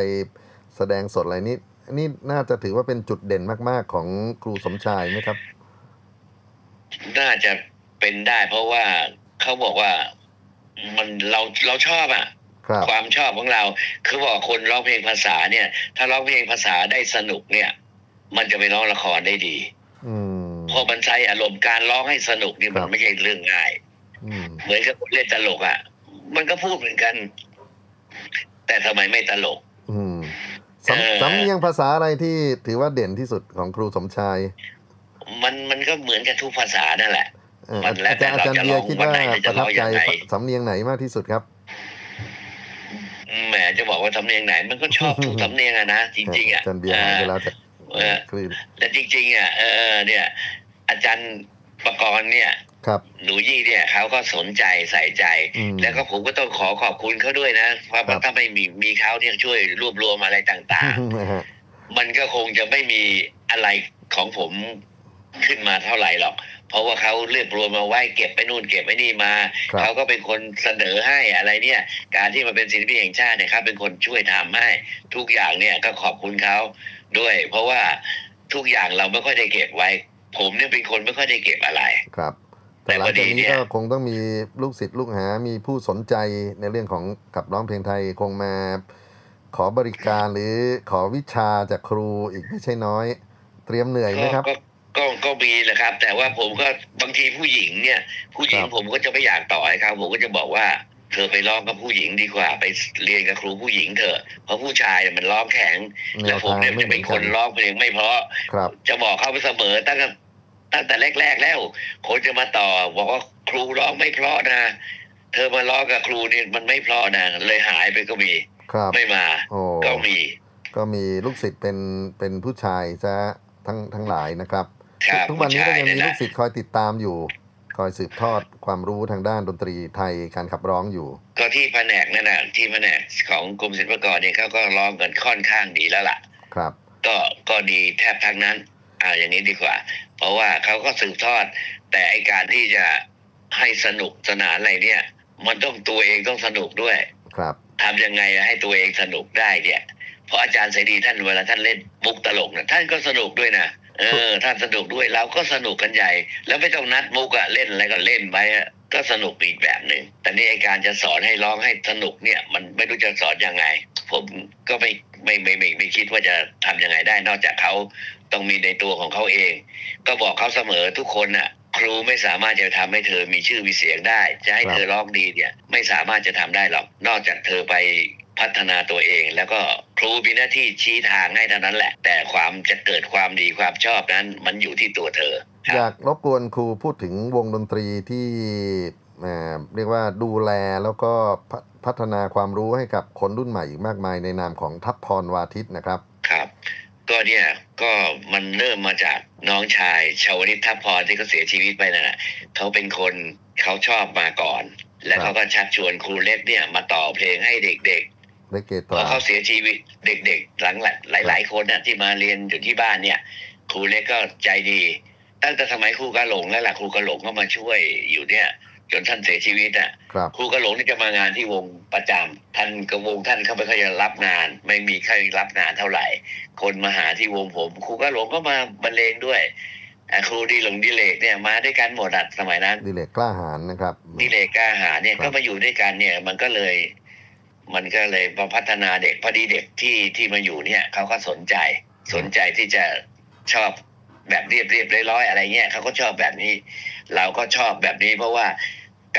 แสดงสดอะไรนี้ นี่น่าจะถือว่าเป็นจุดเด่นมาก ๆ ของครูสมชายไหมครับ น่าจะเป็นได้เพราะว่าเขาบอกว่ามันเราเราชอบอะครับความชอบของเรา คือบอกคนร้องเพลงภาษาเนี่ย ถ้าร้องเพลงภาษาได้สนุกเนี่ย มันจะไปร้องละครได้ดีอืมเพราะมันใช้อารมณ์การร้องให้สนุกนี่มัครันบไม่ใช่เรื่องง่ายอืมเหมือนกับคนเล่นตลกอะ มันก็พูดเหมือนกัน แต่ทำไมไม่ตลกอืมเออ สำสำเนียงภาษาอะไรที่ถือว่าเด่นที่สุดของครูสมชาย มันมันก็เหมือนกับทุกภาษานั่นแหละเอ่อมันแล้วอาจารย์อาจารย์แต่เบียเราร์จะคิดลองว่าวันไหนประทับใจจะลองยังไงสำเนียงไหนมากที่สุดครับแหมจะบอกว่าสำเนียงไหน มันก็ชอบทุกสำเนียงอะนะจริงๆอะอาจารย์เบียร์หายไปแล้วจากเออคลื่นและจริงๆอะเออเนี่ย อาจารย์ประกรณ์เนี่ย ครับหนูยี่เนี่ยเขาก็สนใจใส่ใจ อืม แล้วก็ผมก็ต้องขอขอบคุณเขาด้วยนะเพราะครับถ้าไม่มีมีเขาเนี่ยช่วยรวบรวมอะไรต่างนะฮะๆ มันก็คงจะไม่มีอะไรของผมขึ้นมาเท่าไหร่หรอก เพราะว่าเขาเรียบรวมมาไว้เก็บไปนู่นเก็บไปนี่มา ครับเขาก็เป็นคนเสนอให้อะไรเนี่ย การที่มาเป็นศิลปินแห่งชาติเนี่ยครับเป็นคนช่วยทำให้ทุกอย่างเนี่ยก็ขอบคุณเขาด้วย เพราะว่าทุกอย่างเราไม่ค่อยได้เก็บไว้ ผมเนี่ยเป็นคนไม่ค่อยได้เก็บอะไร ครับ แต่แต่หลังจากพอดีเนี่นี้ยก็คงต้องมีลูกศิษย์ลูกหา มีผู้สนใจในเรื่องของขับร้องเพลงไทยคงมาขอบริการหรือขอวิชาจากครูอีกไม่ใช่น้อย เตรียมเหนื่อยไหมครับก็ก็ก็มีแหละครับ แต่ว่าผมก็บางทีผู้หญิงเนี่ย ผู้หญิงครับผมก็จะไม่อยากต่อให้เขาผมก็จะบอกว่า เธอไปร้องกับผู้หญิงดีกว่า ไปเรียนกับครูผู้หญิงเถอะเพราะผู้ชายเนี่ยมันร้องแข็งแนแล้ววผมทางเนี่ยไม่จะเหมืเป็อนนคกันนร้องเพลงไม่เพราะครับจะบอกเขาไปเสมอตั้งแต่ ตั้งแต่แรก ๆ แล้ว คนจะมาต่อ บอกว่าครูร้องไม่เพราะนะ เธอมาร้องกับครูนี่มันไม่เพราะนะเลยหายไปก็มีครับไม่มาโอ้ก็มี ก็มีลูกศิษย์เป็นเป็นผู้ชายซะทั้งทั้งหลายนะครับครับทุกวันนี้ก็ยังมีผู้ชาลูกศิษย์คอยติดตามอยู่ คอยสืบทอดความรู้ทางด้านดนตรีไทยการขับร้องอยู่ ก็ที่แผนกนั่นน่ะที่แผนกของกรมศิลปากรเนี่ยเขาก็ร้องกันค่อนข้างดีแล้วล่ะ ครับ ก็ก็ดีแทบทั้งนั้น อ่าอย่างนี้ดีกว่า เพราะว่าเขาก็สืบทอด แต่ไอการที่จะให้สนุกสนานอะไรเนี่ย มันต้องตัวเองต้องสนุกด้วย ครับทำยังไงให้ตัวเองสนุกได้เนี่ยเพราะอาจารย์เสรีท่านเวลาท่านเล่นมุกตลกนะท่านก็สนุกด้วยนะเออท่านสนุกด้วยเราก็สนุกกันใหญ่ แล้วไม่ต้องนัดมุกอะเล่นอะไรก็เล่นไปอะก็สนุกอีกแบบหนึ่งแต่นี่ไอการจะสอนให้ร้องให้สนุกเนี่ย มันไม่รู้จะสอนยังไง ผมก็ไม่ไม่ไม่ไม่ไม่คิดว่าจะทำยังไงได้ นอกจากเขา ต้องมีในตัวของเขาเอง ก็บอกเขาเสมอทุกคนน่ะ ครูไม่สามารถจะทำให้เธอมีชื่อมีเสียงได้ จะให้ครับเธอร้องดีเนี่ย ไม่สามารถจะทำได้หรอก นอกจากเธอไปพัฒนาตัวเอง แล้วก็ครูมีหน้าที่ชี้ทางให้เท่านั้นแหละ แต่ความจะเกิดความดีความชอบนั้น มันอยู่ที่ตัวเธอคอรับยากรบกวนครูพูดถึงวงดนตรีที่เอ่อเรียกว่าดูแลแล้วก็พะพัฒนาความรู้ให้กับคนรุ่นใหม่อีกมากมายในนามของทัพพรวาทิตนะครับ ครับ ก็เนี่ยก็มันเริ่มมาจากน้องชายชาวนิตทัพพรที่เขาเสียชีวิตไปนั่นแหละเขาเป็นคนเขาชอบมาก่อน แล้วครับเขาก็ชักชวนครูเล็กเนี่ยมาต่อเพลงให้เด็กๆได้เกตพราอเขาเสียชีวิตเด็กๆ หลังหลายๆคนน่ะที่มาเรียนอยู่ที่บ้านเนี่ย ครูเล็กก็ใจดี ตั้งแต่สมัยครูกาหลงแล้วล่ะครูกาหลงก็มาช่วยอยู่เนี่ย จนท่านเสียชีวิตอะครับครูกาหลงนี่จะมางานที่วงประจำท่านกับวงท่านเขาไม่ค่อยจะรับงาน ไม่มีใครรับงานเท่าไหร่ คนมาหาที่วงผมครูกาหลงก็มาบรรเลงด้วยอะครูดีหลงดีเลกเนี่ยมาด้วยกันหมดอะสมัยนั้นดิเลกกล้าหาญนะครับนิเลกกล้าหาเนี่ยครับก็มาอยู่ด้วยกันเนี่ย มันก็เลย มันก็เลยมาพัฒนาเด็กพอดีเด็กที่ที่มาอยู่เนี่ยเขาก็สนใจสนใจที่จะชอบแบบเรียบเรียบร้อยๆอะไรเงี้ยเขาก็ชอบแบบนี้ เราก็ชอบแบบนี้เพราะว่า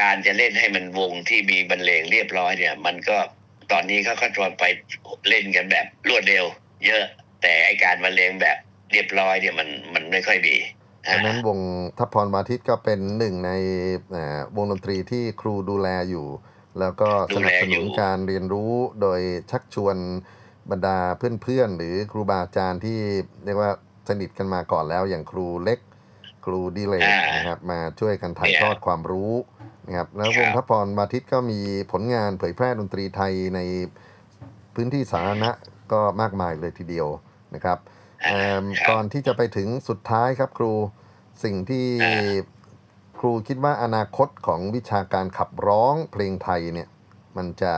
การจะเล่นให้มันวงที่มีบรรเลงเรียบร้อยเนี่ย มันก็ตอนนี้เขาก็ตอนไปเล่นกันแบบรวดเร็ว เยอะแต่ไอการบรรเลงแบบเรียบร้อยเนี่ยมันมันไม่ค่อยมีดังนั้นวงทัพพรวาทิตก็เป็นหนึ่งในเอ่อวงดนตรีที่ครูดูแลอยู่ แล้วก็สนับสนุนการเรียนรู้โดยชักชวนบรรดาเพื่อนๆ หรือครูบาอาจารย์ที่เรียกว่าสนิทกันมาก่อนแล้วอย่างครูเล็ก ครูดีเลกอ่านนะครับมาช่วยกันถ่ายเนี่ยทอดความรู้ นะครับแล้วครัวบงทัพพรวาทิตก็มีผลงานเผยแพร่ดนตรีไทยในพื้นที่สาธารณะก็มากมายเลยทีเดียวนะครับเอิ่มครับก่อนที่จะไปถึงสุดท้ายครับครูสิ่งที่อ่าครูคิดว่าอนาคตของวิชาการขับร้องเพลงไทยเนี่ยมันจะ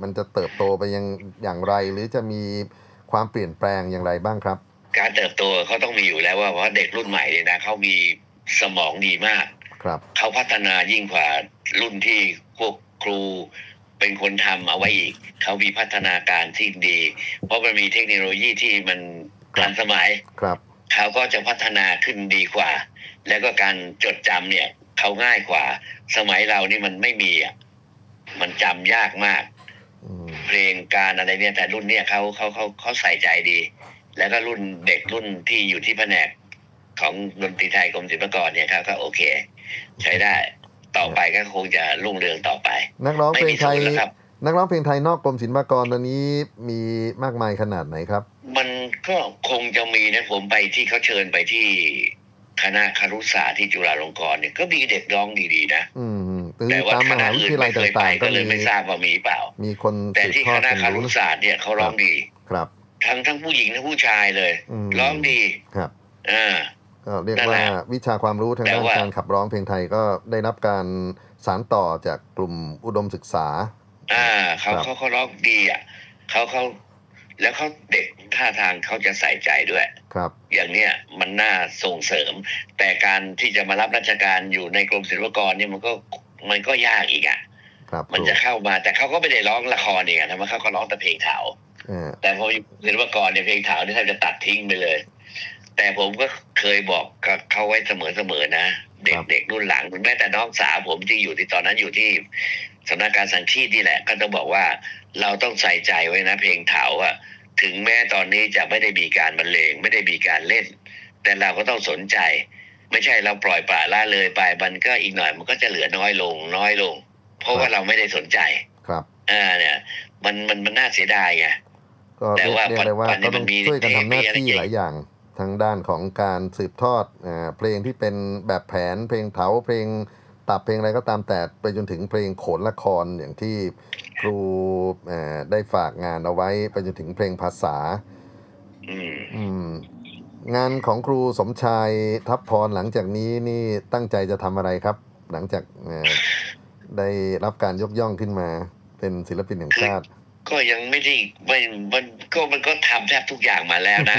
มันจะเติบโตไปยังอย่างไร หรือจะมีความเปลี่ยนแปลงอย่างไรบ้างครับ การเติบโตเขาต้องมีอยู่แล้วว่าเพราะเด็กรุ่นใหม่เนี่ยนะเขามีสมองดีมาก ครับเขาพัฒนายิ่งกว่ารุ่นที่พวกครูเป็นคนทำเอาไว้อีก เขามีพัฒนาการที่ดี เพราะมันมีเทคโนโลยีที่มันทันสมัยครับเขาก็จะพัฒนาขึ้นดีกว่า แล้วก็การจดจำเนี่ยเขาง่ายกว่า สมัยเรานี่มันไม่มีอะมันจำยากมากอืมเพลงการอะไรเนี่ยแต่รุ่นเนี่ยเขาเขาเขาเขาใส่ใจดี แล้วก็รุ่นเด็กรุ่นที่อยู่ที่แผนกของดนตรีไทยกรมศิลปากรเนี่ยเขาก็โอเค ใช้ได้ ต่อไปก็คงจะรุ่งเรืองต่อไป นักร้องไม่เพลมีงไทศูยนย์แล้วครับนักร้องเพลงไทยนอกกรมศิลปากรตอนนี้มีมากมายขนาดไหนครับ มันก็คงจะมีนะผมไปที่เขาเชิญไปที่คณะครุศาสตร์ที่จุฬาลงกรณ์เนี่ยก็มีเด็กร้องดีๆนะอืมคือแต่ว่าตามคมณะหาวิอื่ทนยาลัยไม่เคยไปต่างๆก็ก็เลยมีไม่ทราบว่ามีเปล่า มีคนแต่สืบที่ทอคดณะกันครุรู้ศาสตร์เนี่ยเขาร้องดีครับ ทั้งทั้งผู้หญิงทั้งผู้ชายเลยอืมร้องดีครับอ่าก็ เรียกนั่นแหว่าละวิชาความรู้ทางแต่ด้านว่าการขับร้องเพลงไทยก็ได้รับการสานต่อจากกลุ่มอุดมศึกษา อ่าเขาครับเขาเขาร้องดีอะเขาเขาแล้วเขาเด็กท่าทางเขาจะใส่ใจด้วย ครับ อย่างเนี้ยมันน่าส่งเสริม แต่การที่จะมารับราชการอยู่ในกรมศิลปากรเนี่ยมันก็มันก็ยากอีกอะครับมันจะเข้ามาแต่เขาก็ไม่ได้ร้องละครเองอะทำไมเขาก็ร้องแต่เพลงเถาเออแต่พออยู่ศิลปากรเนี่ยเพลงเถาเนี่ยแทบจะตัดทิ้งไปเลย แต่ผมก็เคยบอกกับเขาไว้เสมอๆนะ เด็กๆรุ่นหลังแม้แต่น้องสาวผมที่อยู่ที่ตอนนั้นอยู่ที่สำนักการสังคีตนี่แหละ ก็จะบอกว่าเราต้องใส่ใจไว้นะ เพลงเถาอะถึงแม้ตอนนี้จะไม่ได้มีการบรรเลงไม่ได้มีการเล่น แต่เราก็ต้องสนใจ ไม่ใช่เราปล่อยปละละเลยไปมันก็อีกหน่อยมันก็จะเหลือน้อยลงน้อยลง เพราะว่าเราไม่ได้สนใจครับอ่าเนี่ย มันมันมันน่าเสียดายไงก็แต่เรียกว่าเรียกได้ว่าปัจจุก็บัต้อนงมีช่วยกันทำหน้าเทปมีอะไรที่เก่งหลายอย่าง ทางด้านของการสืบทอดอ่าเพลงที่เป็นแบบแผนเพลงเถาเพลงตับเพลงอะไรก็ตามแต่ไปจนถึงเพลงโขนละครอย่างที่ครูเอ่อได้ฝากงานเอาไว้ไปจนถึงเพลงภาษาอืมอืมงานของครูสมชายทัพพรหลังจากนี้นี่ตั้งใจจะทำอะไรครับ หลังจากเอ่อได้รับการยกย่องขึ้นมาเป็นศิลปินแห่งชาติ ก็ยังไม่ได้ไม่มันก็มันก็ทำแทบทุกอย่างมาแล้วนะ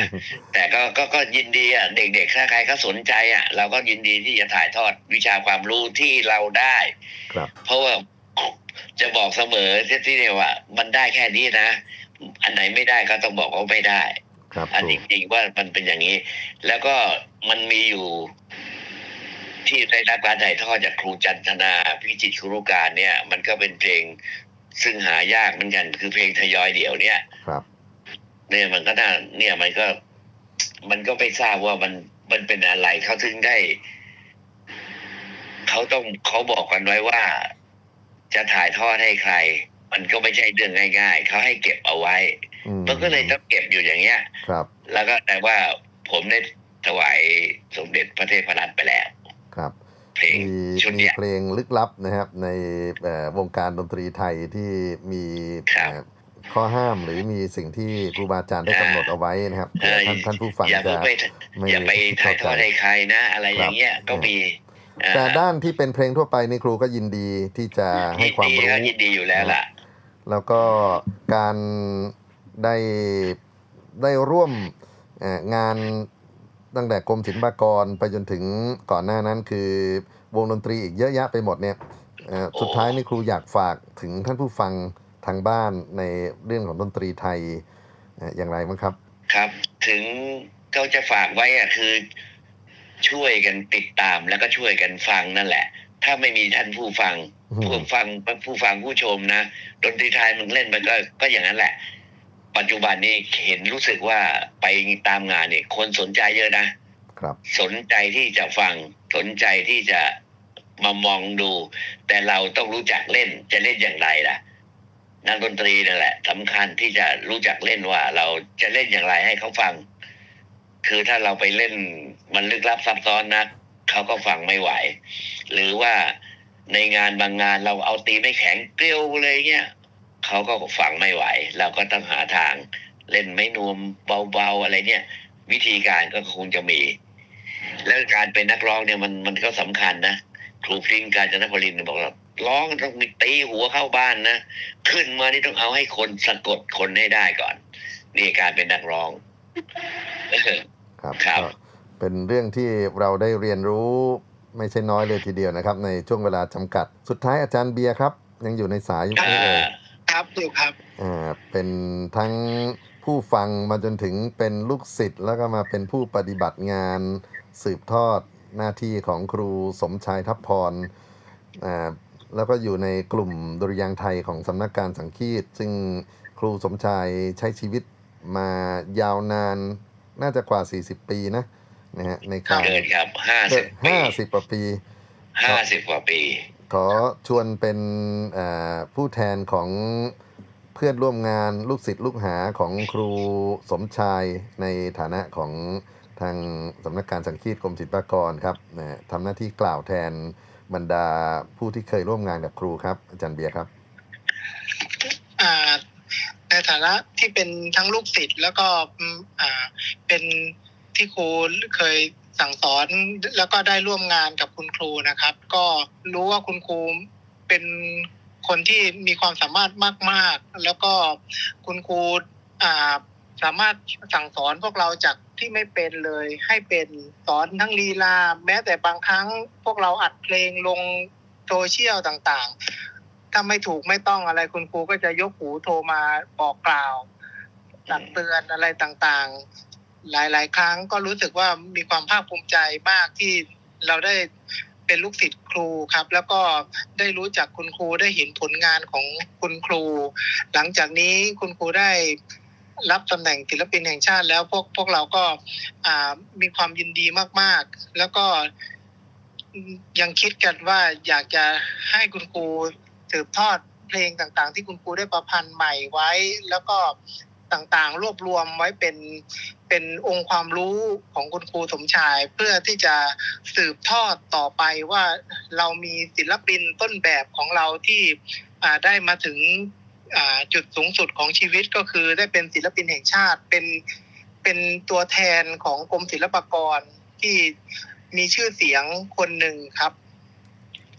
แต่ก็ก็ก็ยินดีอะเด็กๆถ้าใครเขาสนใจอะ เราก็ยินดีที่จะถ่ายทอดวิชาความรู้ที่เราได้ครับเพราะว่าจะบอกเสมอที่ที่เนี่ยว่า มันได้แค่นี้นะ อันไหนไม่ได้ก็ต้องบอกว่าไม่ได้ครับอันครูจริงๆว่ามันเป็นอย่างนี้ แล้วก็มันมีอยู่ที่ได้รับการถ่ายทอดจากครูจันทนาพิจิตรครุการเนี่ย มันก็เป็นเพลง ซึ่งหายากเหมือนกัน คือเพลงทยอยเดี่ยวเนี่ยครับ เนี่ยมันก็น่าเนี่ยมันก็ มันก็ไม่ทราบว่ามันมันเป็นอะไรเขาถึงได้ เขาต้องเขาบอกกันไว้ว่า จะถ่ายทอดให้ใคร มันก็ไม่ใช่เรื่องง่ายๆเขาให้เก็บเอาไว้อืมมันก็เลยต้องเก็บอยู่อย่างเงี้ย ครับ แล้วก็แต่ว่าผมได้ถวายสมเด็จพระเทพรัตน์ไปแล้ว ครับ เพลงมีชุดมีเนี้ยเพลงลึกลับนะครับ ในเอ่อวงการดนตรีไทยที่มีครับเอ่อข้อห้ามหรือมีสิ่งที่ครูบาอาจารย์ได้กำหนดเอาไว้นะครับเออท่านท่านผู้ฟังอย่าจะเพิ่งไปไม่อย่าไปถ่ายทอดให้ใครนะ อะไรอย่างเงี้ยครับก็มีอ่แต่ด้านที่เป็นเพลงทั่วไปนี่ครูก็ยินดีที่จะให้ยินความดีรู้ก็ยินดีอยู่แล้วล่ะ แล้วก็การได้ได้ร่วมเอ่องาน ตั้งแต่กรมศิลปากรไปจนถึงก่อนหน้านั้นคือวงดนตรีอีกเยอะแยะไปหมดเนี่ยเอ่อโอ้สุดท้ายนี่ครูอยากฝากถึงท่านผู้ฟังทางบ้านในเรื่องของดนตรีไทยเอ่ออย่างไรบ้างครับ ครับ ถึงเขาจะฝากไว้อะคือ ช่วยกันติดตามแล้วก็ช่วยกันฟังนั่นแหละ ถ้าไม่มีท่านผู้ฟังอืมผู้ฟังผู้ฟังผู้ชมนะดนตรีไทยมันเล่นมันก็ก็อย่างนั้นแหละ ปัจจุบันนี้เห็นรู้สึกว่าไปตามงานเนี่ยคนสนใจเยอะนะครับ สนใจที่จะฟังสนใจที่จะมามองดู แต่เราต้องรู้จักเล่นจะเล่นอย่างไรล่ะ นักดนตรีนั่นแหละสำคัญที่จะรู้จักเล่นว่า เราจะเล่นอย่างไรให้เขาฟัง คือถ้าเราไปเล่นมันลึกลับซับซ้อนนักเขาก็ฟังไม่ไหว หรือว่าในงานบางงานเราเอาตีไม่แข็งเกลียวเลยเงี้ย เขาก็ฟังไม่ไหว เราก็ต้องหาทางเล่นไม่นวมเบาๆอะไรเนี่ย วิธีการก็คงจะมี แล้วการเป็นนักร้องเนี่ยมันมันก็สำคัญนะครูพริ้งการจนพลินทร์บอกว่าร้องต้องมีตีหัวเข้าบ้านนะขึ้นมานี่ต้องเอาให้คนสะกดคนให้ได้ก่อน นี่การเป็นนักร้องเออครับครับก็เป็นเรื่องที่เราได้เรียนรู้ไม่ใช่น้อยเลยทีเดียวนะครับ ในช่วงเวลาจำกัด สุดท้ายอาจารย์เบียร์ครับ ยังอยู่ในสายอยู่ไหมเอ่ย ครับอยู่ครับอ่าเป็นทั้งผู้ฟังมาจนถึงเป็นลูกศิษย์แล้วก็มาเป็นผู้ปฏิบัติงานสืบทอดหน้าที่ของครูสมชายทัพพรอ่าแล้วก็อยู่ในกลุ่มดุริยางค์ไทยของสำนักการสังคีต ซึ่งครูสมชายใช้ชีวิตมายาวนานน่าจะกว่า 40 ปีนะนะฮะในการเกินครับห้าสิบปีห้าสิบกว่าปีห้าสิบกว่าปี ขอชวนเป็นผู้แทนของเพื่อนร่วมงานลูกศิษย์ลูกหาของครูสมชายในฐานะของทางสำนักการสังคีตกรมศิลปากรครับทำหน้าที่กล่าวแทนบรรดาผู้ที่เคยร่วมงานกับครูครับ อาจารย์เบียร์ครับในฐานะที่เป็นทั้งลูกศิษย์แล้วก็เป็นที่ครูเคย สั่งสอนแล้วก็ได้ร่วมงานกับคุณครูนะครับ ก็รู้ว่าคุณครูเป็นคนที่มีความสามารถมาก ๆ แล้วก็คุณครูอ่าสามารถสั่งสอนพวกเราจากที่ไม่เป็นเลย ให้เป็นสอนทั้งลีลา แม้แต่บางครั้งพวกเราอัดเพลงลงโซเชียลต่างๆ ถ้าไม่ถูกไม่ต้องอะไรคุณครูก็จะยกหูโทรมาบอกกล่าวตักเตือนอะไรต่างๆ หลาย ๆ ครั้งก็รู้สึกว่ามีความภาคภูมิใจมากที่เราได้เป็นลูกศิษย์ครูครับ แล้วก็ได้รู้จักคุณครูได้เห็นผลงานของคุณครู หลังจากนี้คุณครูได้รับตำแหน่งศิลปินแห่งชาติ แล้วพวกพวกเราก็มีความยินดีมาก ๆ แล้วก็ยังคิดกันว่าอยากจะให้คุณครูสืบทอดเพลงต่างๆ ที่คุณครูได้ประพันธ์ใหม่ไว้ แล้วก็ต่างๆ รวบรวมไว้เป็น เป็นองค์ความรู้ของคุณครูสมชาย เพื่อที่จะสืบทอดต่อไปว่าเรามีศิลปินต้นแบบของเราที่อ่าได้มาถึงอ่าจุดสูงสุดของชีวิตก็คือได้เป็นศิลปินแห่งชาติเป็นเป็นตัวแทนของกรมศิลปากรที่มีชื่อเสียงคนหนึ่งครับ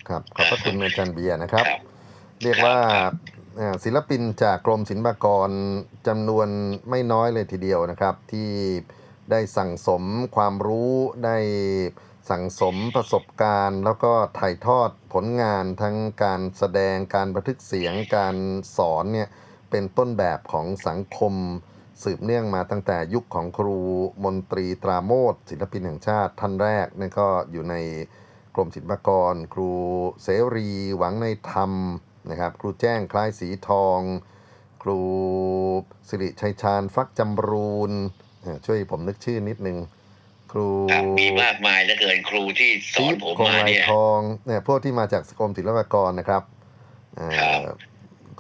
ครับขอบพระคุณอาจารย์เบียร์นะครับครับเรียกว่าอ่า ศิลปินจากกรมศิลปากรจำนวนไม่น้อยเลยทีเดียวนะครับ ที่ได้สั่งสมความรู้ได้สั่งสมประสบการณ์ แล้วก็ถ่ายทอดผลงานทั้งการแสดงการบันทึกเสียงการสอนเนี่ยเป็นต้นแบบของสังคมสืบเนื่องมาตั้งแต่ยุคของครูมนตรีตราโมทศิลปินแห่งชาติท่านแรกนั่นก็อยู่ในกรมศิลปากร ครูเสรี หวังในธรรม นะครับ ครูแจ้งคล้ายสีทอง ครูสิริชัยชาญฟักจำรูนเอ่อช่วยผมนึกชื่อนิดนึงครูครับมีมากมายเหลือเกินครูที่สอนผมคงมาลายเนี่ยทองเนี่ยพวกที่มาจากกรมศิลปากรนะครับอ่าครับ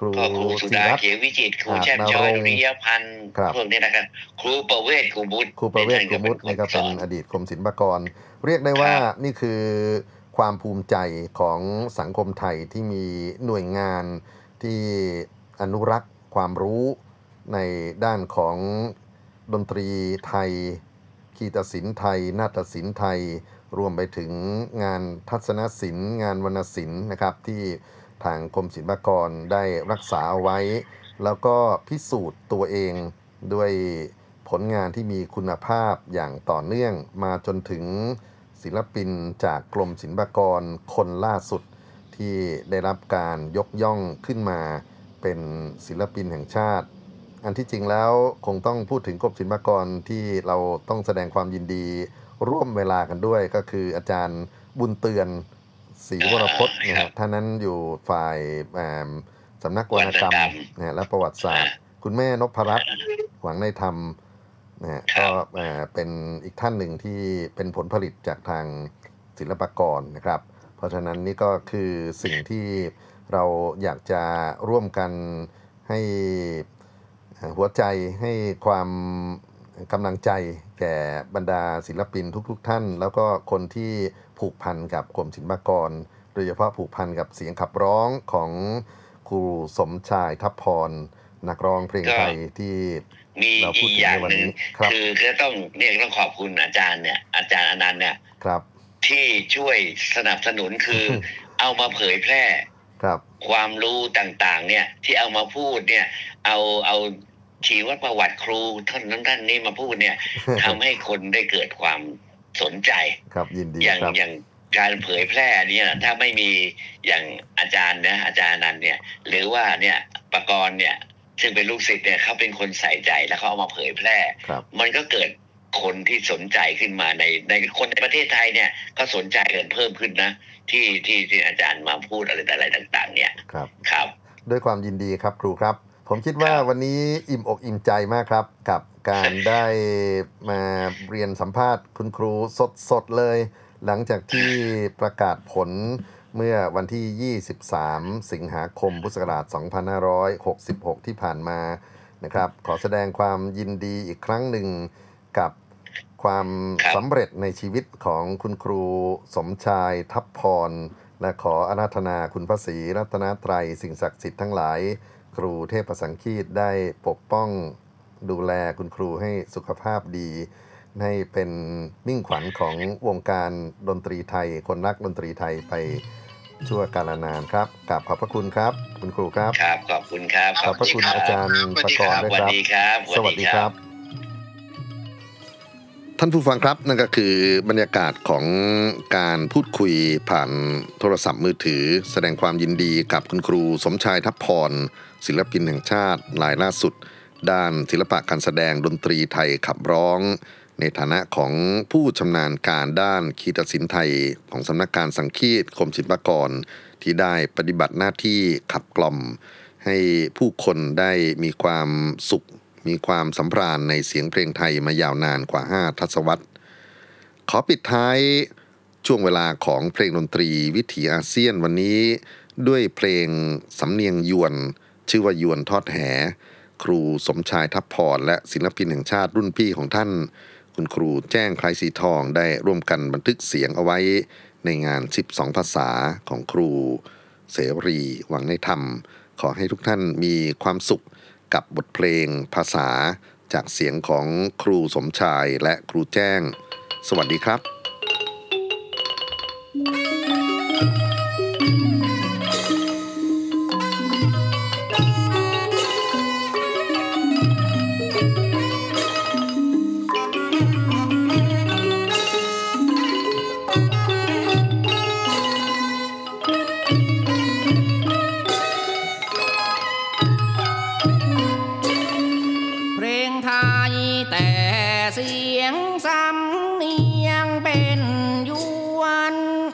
ครูก็ครูสุศิดารัตน์เขียววิจิตรครูครับแช่มช้อยนรงค์ดุริยพันธ์ครับพวกนี้นะครับครูประเวศครูบุตรครูประเวศครูมุตนี่ก็เป็นอดีตกรมศิลปากร เรียกได้ว่านี่คือ ความภูมิใจของสังคมไทยที่มีหน่วยงานที่อนุรักษ์ความรู้ในด้านของดนตรีไทยคีตศิลป์ไทย นาฏศิลป์ไทย รวมไปถึงงานทัศนศิลป์ งานวรรณศิลป์นะครับ ที่ทางกรมศิลปากรได้รักษาเอาไว้ แล้วก็พิสูจน์ตัวเองด้วยผลงานที่มีคุณภาพอย่างต่อเนื่องมาจนถึง ศิลปินจากกรมศิลปากรคนล่าสุดที่ได้รับการยกย่องขึ้นมาเป็นศิลปินแห่งชาติ อันที่จริงแล้วคงต้องพูดถึงกรมศิลปากรที่เราต้องแสดงความยินดี ร่วมเวลากันด้วยก็คืออาจารย์บุญเตือนศรีวรพจน์นะฮะท่านนั้นอยู่ฝ่ายอ่าสำนักวรรณกรรมนะฮะและประวัติศาสตร์ คุณแม่นพรัตน์หวังในธรรม นะฮะครัก็บอ่าเป็นอีกท่านหนึ่งที่เป็นผลผลิตจากทางศิลปากรนะครับ เพราะฉะนั้นนี่ก็คือสิ่งที่เราอยากจะร่วมกันให้หัวใจให้ความกำลังใจแก่บรรดาศิลปินทุก ๆทท่าน แล้วก็คนที่ผูกพันกับกรมศิลปากร โดยเฉพาะผูกพันกับเสียงขับร้องของครูสมชายทัพพร นักร้องเพลงไทยที่ มีเราพูอีดกถึงอย่างในวันหนึ่งนี้ครับคือก็ต้องเนี่ยต้องขอบคุณอาจารย์เนี่ยอาจารย์อนันต์เนี่ยครับที่ช่วยสนับสนุนคือเอามาเผยแพร่ครับความรู้ต่างๆ เนี่ยที่เอามาพูดเนี่ย เอาเอาชีวประวัติครูท่านนั้นท่านนี้มาพูดเนี่ยทำให้คนได้เกิดความสนใจครับยินดีอย่างครับอย่างการเผยแพร่เนี่ยถ้าไม่มีอย่างอาจารย์นะอาจารย์นันต์เนี่ย หรือว่าเนี่ยประกรณ์เนี่ย ซึ่งเป็นลูกศิษย์เนี่ยเขาเป็นคนใส่ใจแล้วเขาเอามาเผยแพร่ ครับ มันก็เกิดคนที่สนใจขึ้นมาในในคนในประเทศไทยเนี่ยก็สนใจกันเพิ่มขึ้นนะ ที่ที่ที่อาจารย์มาพูดอะไรแต่อะไรต่าง ๆ เนี่ยครับ ครับ ด้วยความยินดีครับครูครับ ผมคิดว่าครับวันนี้อิ่มอกอิ่มใจมากครับ กับการได้มาเรียนสัมภาษณ์คุณครูสดๆเลย หลังจากที่ประกาศผล เมื่อวันที่ 23 สิงหาคม พุทธศักราช 2566 ที่ผ่านมานะครับ ขอแสดงความยินดีอีกครั้งหนึ่งกับความครับสำเร็จในชีวิตของคุณครูสมชายทัพพร และขออาราธนาคุณพระศรีรัตนตรัย สิ่งศักดิ์สิทธิ์ทั้งหลาย ครูเทพสังคีตได้ปกป้องดูแลคุณครูให้สุขภาพดี ให้เป็นมิ่งขวัญของวงการดนตรีไทย คนรักดนตรีไทยไปชั่วกาลนานครับกราบขอบพระคุณครับ คุณครูครับ ครับ ขอบคุณครับ ขอบพระคุณอาจารย์สวัสดีประกครรับณ์ด้วยสวัสครับดีครับ สวัสดีครับ ท่านผู้ฟังครับนั่นก็คือบรรยากาศของการพูดคุยผ่านโทรศัพท์มือถือ แสดงความยินดีกับคุณครูสมชายทัพพร ศิลปินแห่งชาติรายล่าสุด ด้านศิลปะการแสดงดนตรีไทยขับร้อง ในฐานะของผู้ชำนาญการด้านคีตศิลป์ไทย ของสำนักการสังคีตกรมศิลปากร ที่ได้ปฏิบัติหน้าที่ขับกล่อม ให้ผู้คนได้มีความสุข มีความสำราญในเสียงเพลงไทยมายาวนานกว่า 5 ทศวรรษ ขอปิดท้ายช่วงเวลาของเพลงดนตรีวิถีอาเซียนวันนี้ ด้วยเพลงสำเนียงยวน ชื่อว่ายวนทอดแห ครูสมชายทัพพรและศิลปินแห่งชาติรุ่นพี่ของท่าน คุณครูแจ้งไครสีทองได้ร่วมกันบันทึกเสียงเอาไว้ในงาน 12 ภาษาของครู เสรีหวังในธรรม ขอให้ทุกท่านมีความสุขกับบทเพลงภาษาจากเสียงของครูสมชายและครูแจ้ง สวัสดีครับเพ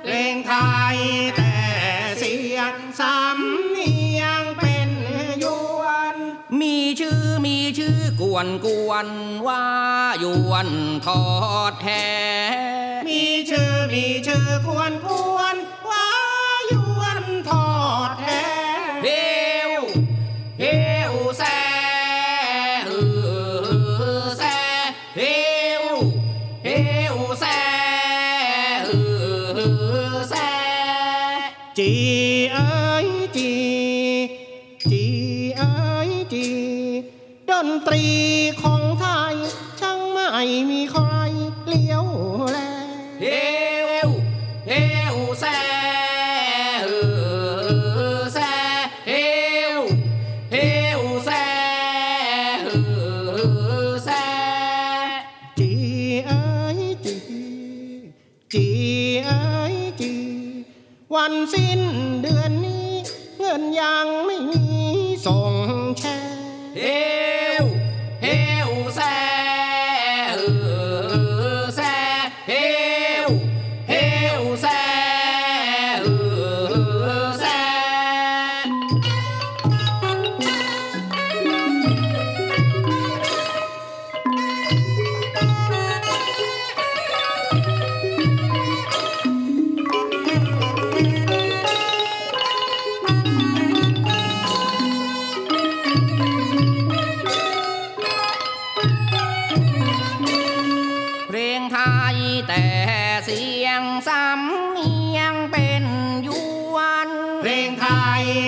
เพลงไทยแต่เสียงสำเนียงเป็นยวน มีชื่อมีชื่อกวนกวนว่ายวนทอดแท้ มีชื่อมีชื่อควรควร เ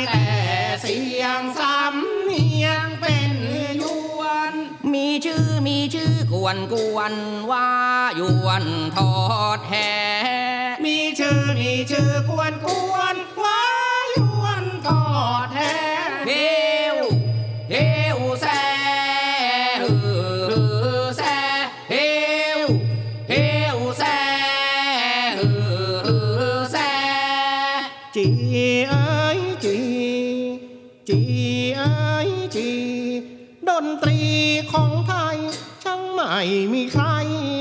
แต่เสียงสำเนียงเป็นยวน มีชื่อมีชื่อกวนกวนว่ายวนทอดแห มีชื่อมีชื่อกวนกวน ไม่มีใคร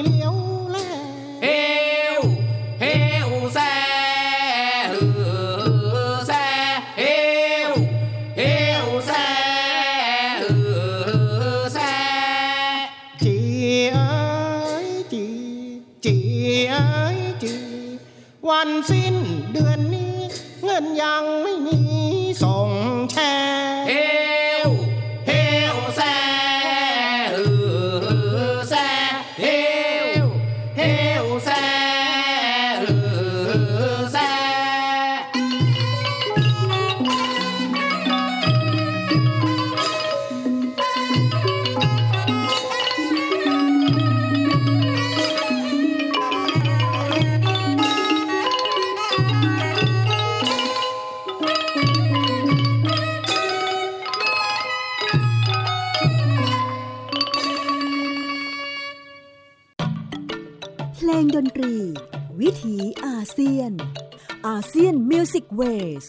เลี้ยวแลเฮวเฮวแซฮือแซเฮวเฮวแซฮือแซจีเอ้ยจีจีเอ้ยจีวันสิ้นเดือนนี้เงินยังไม่ อาเซียนมิวสิกเวส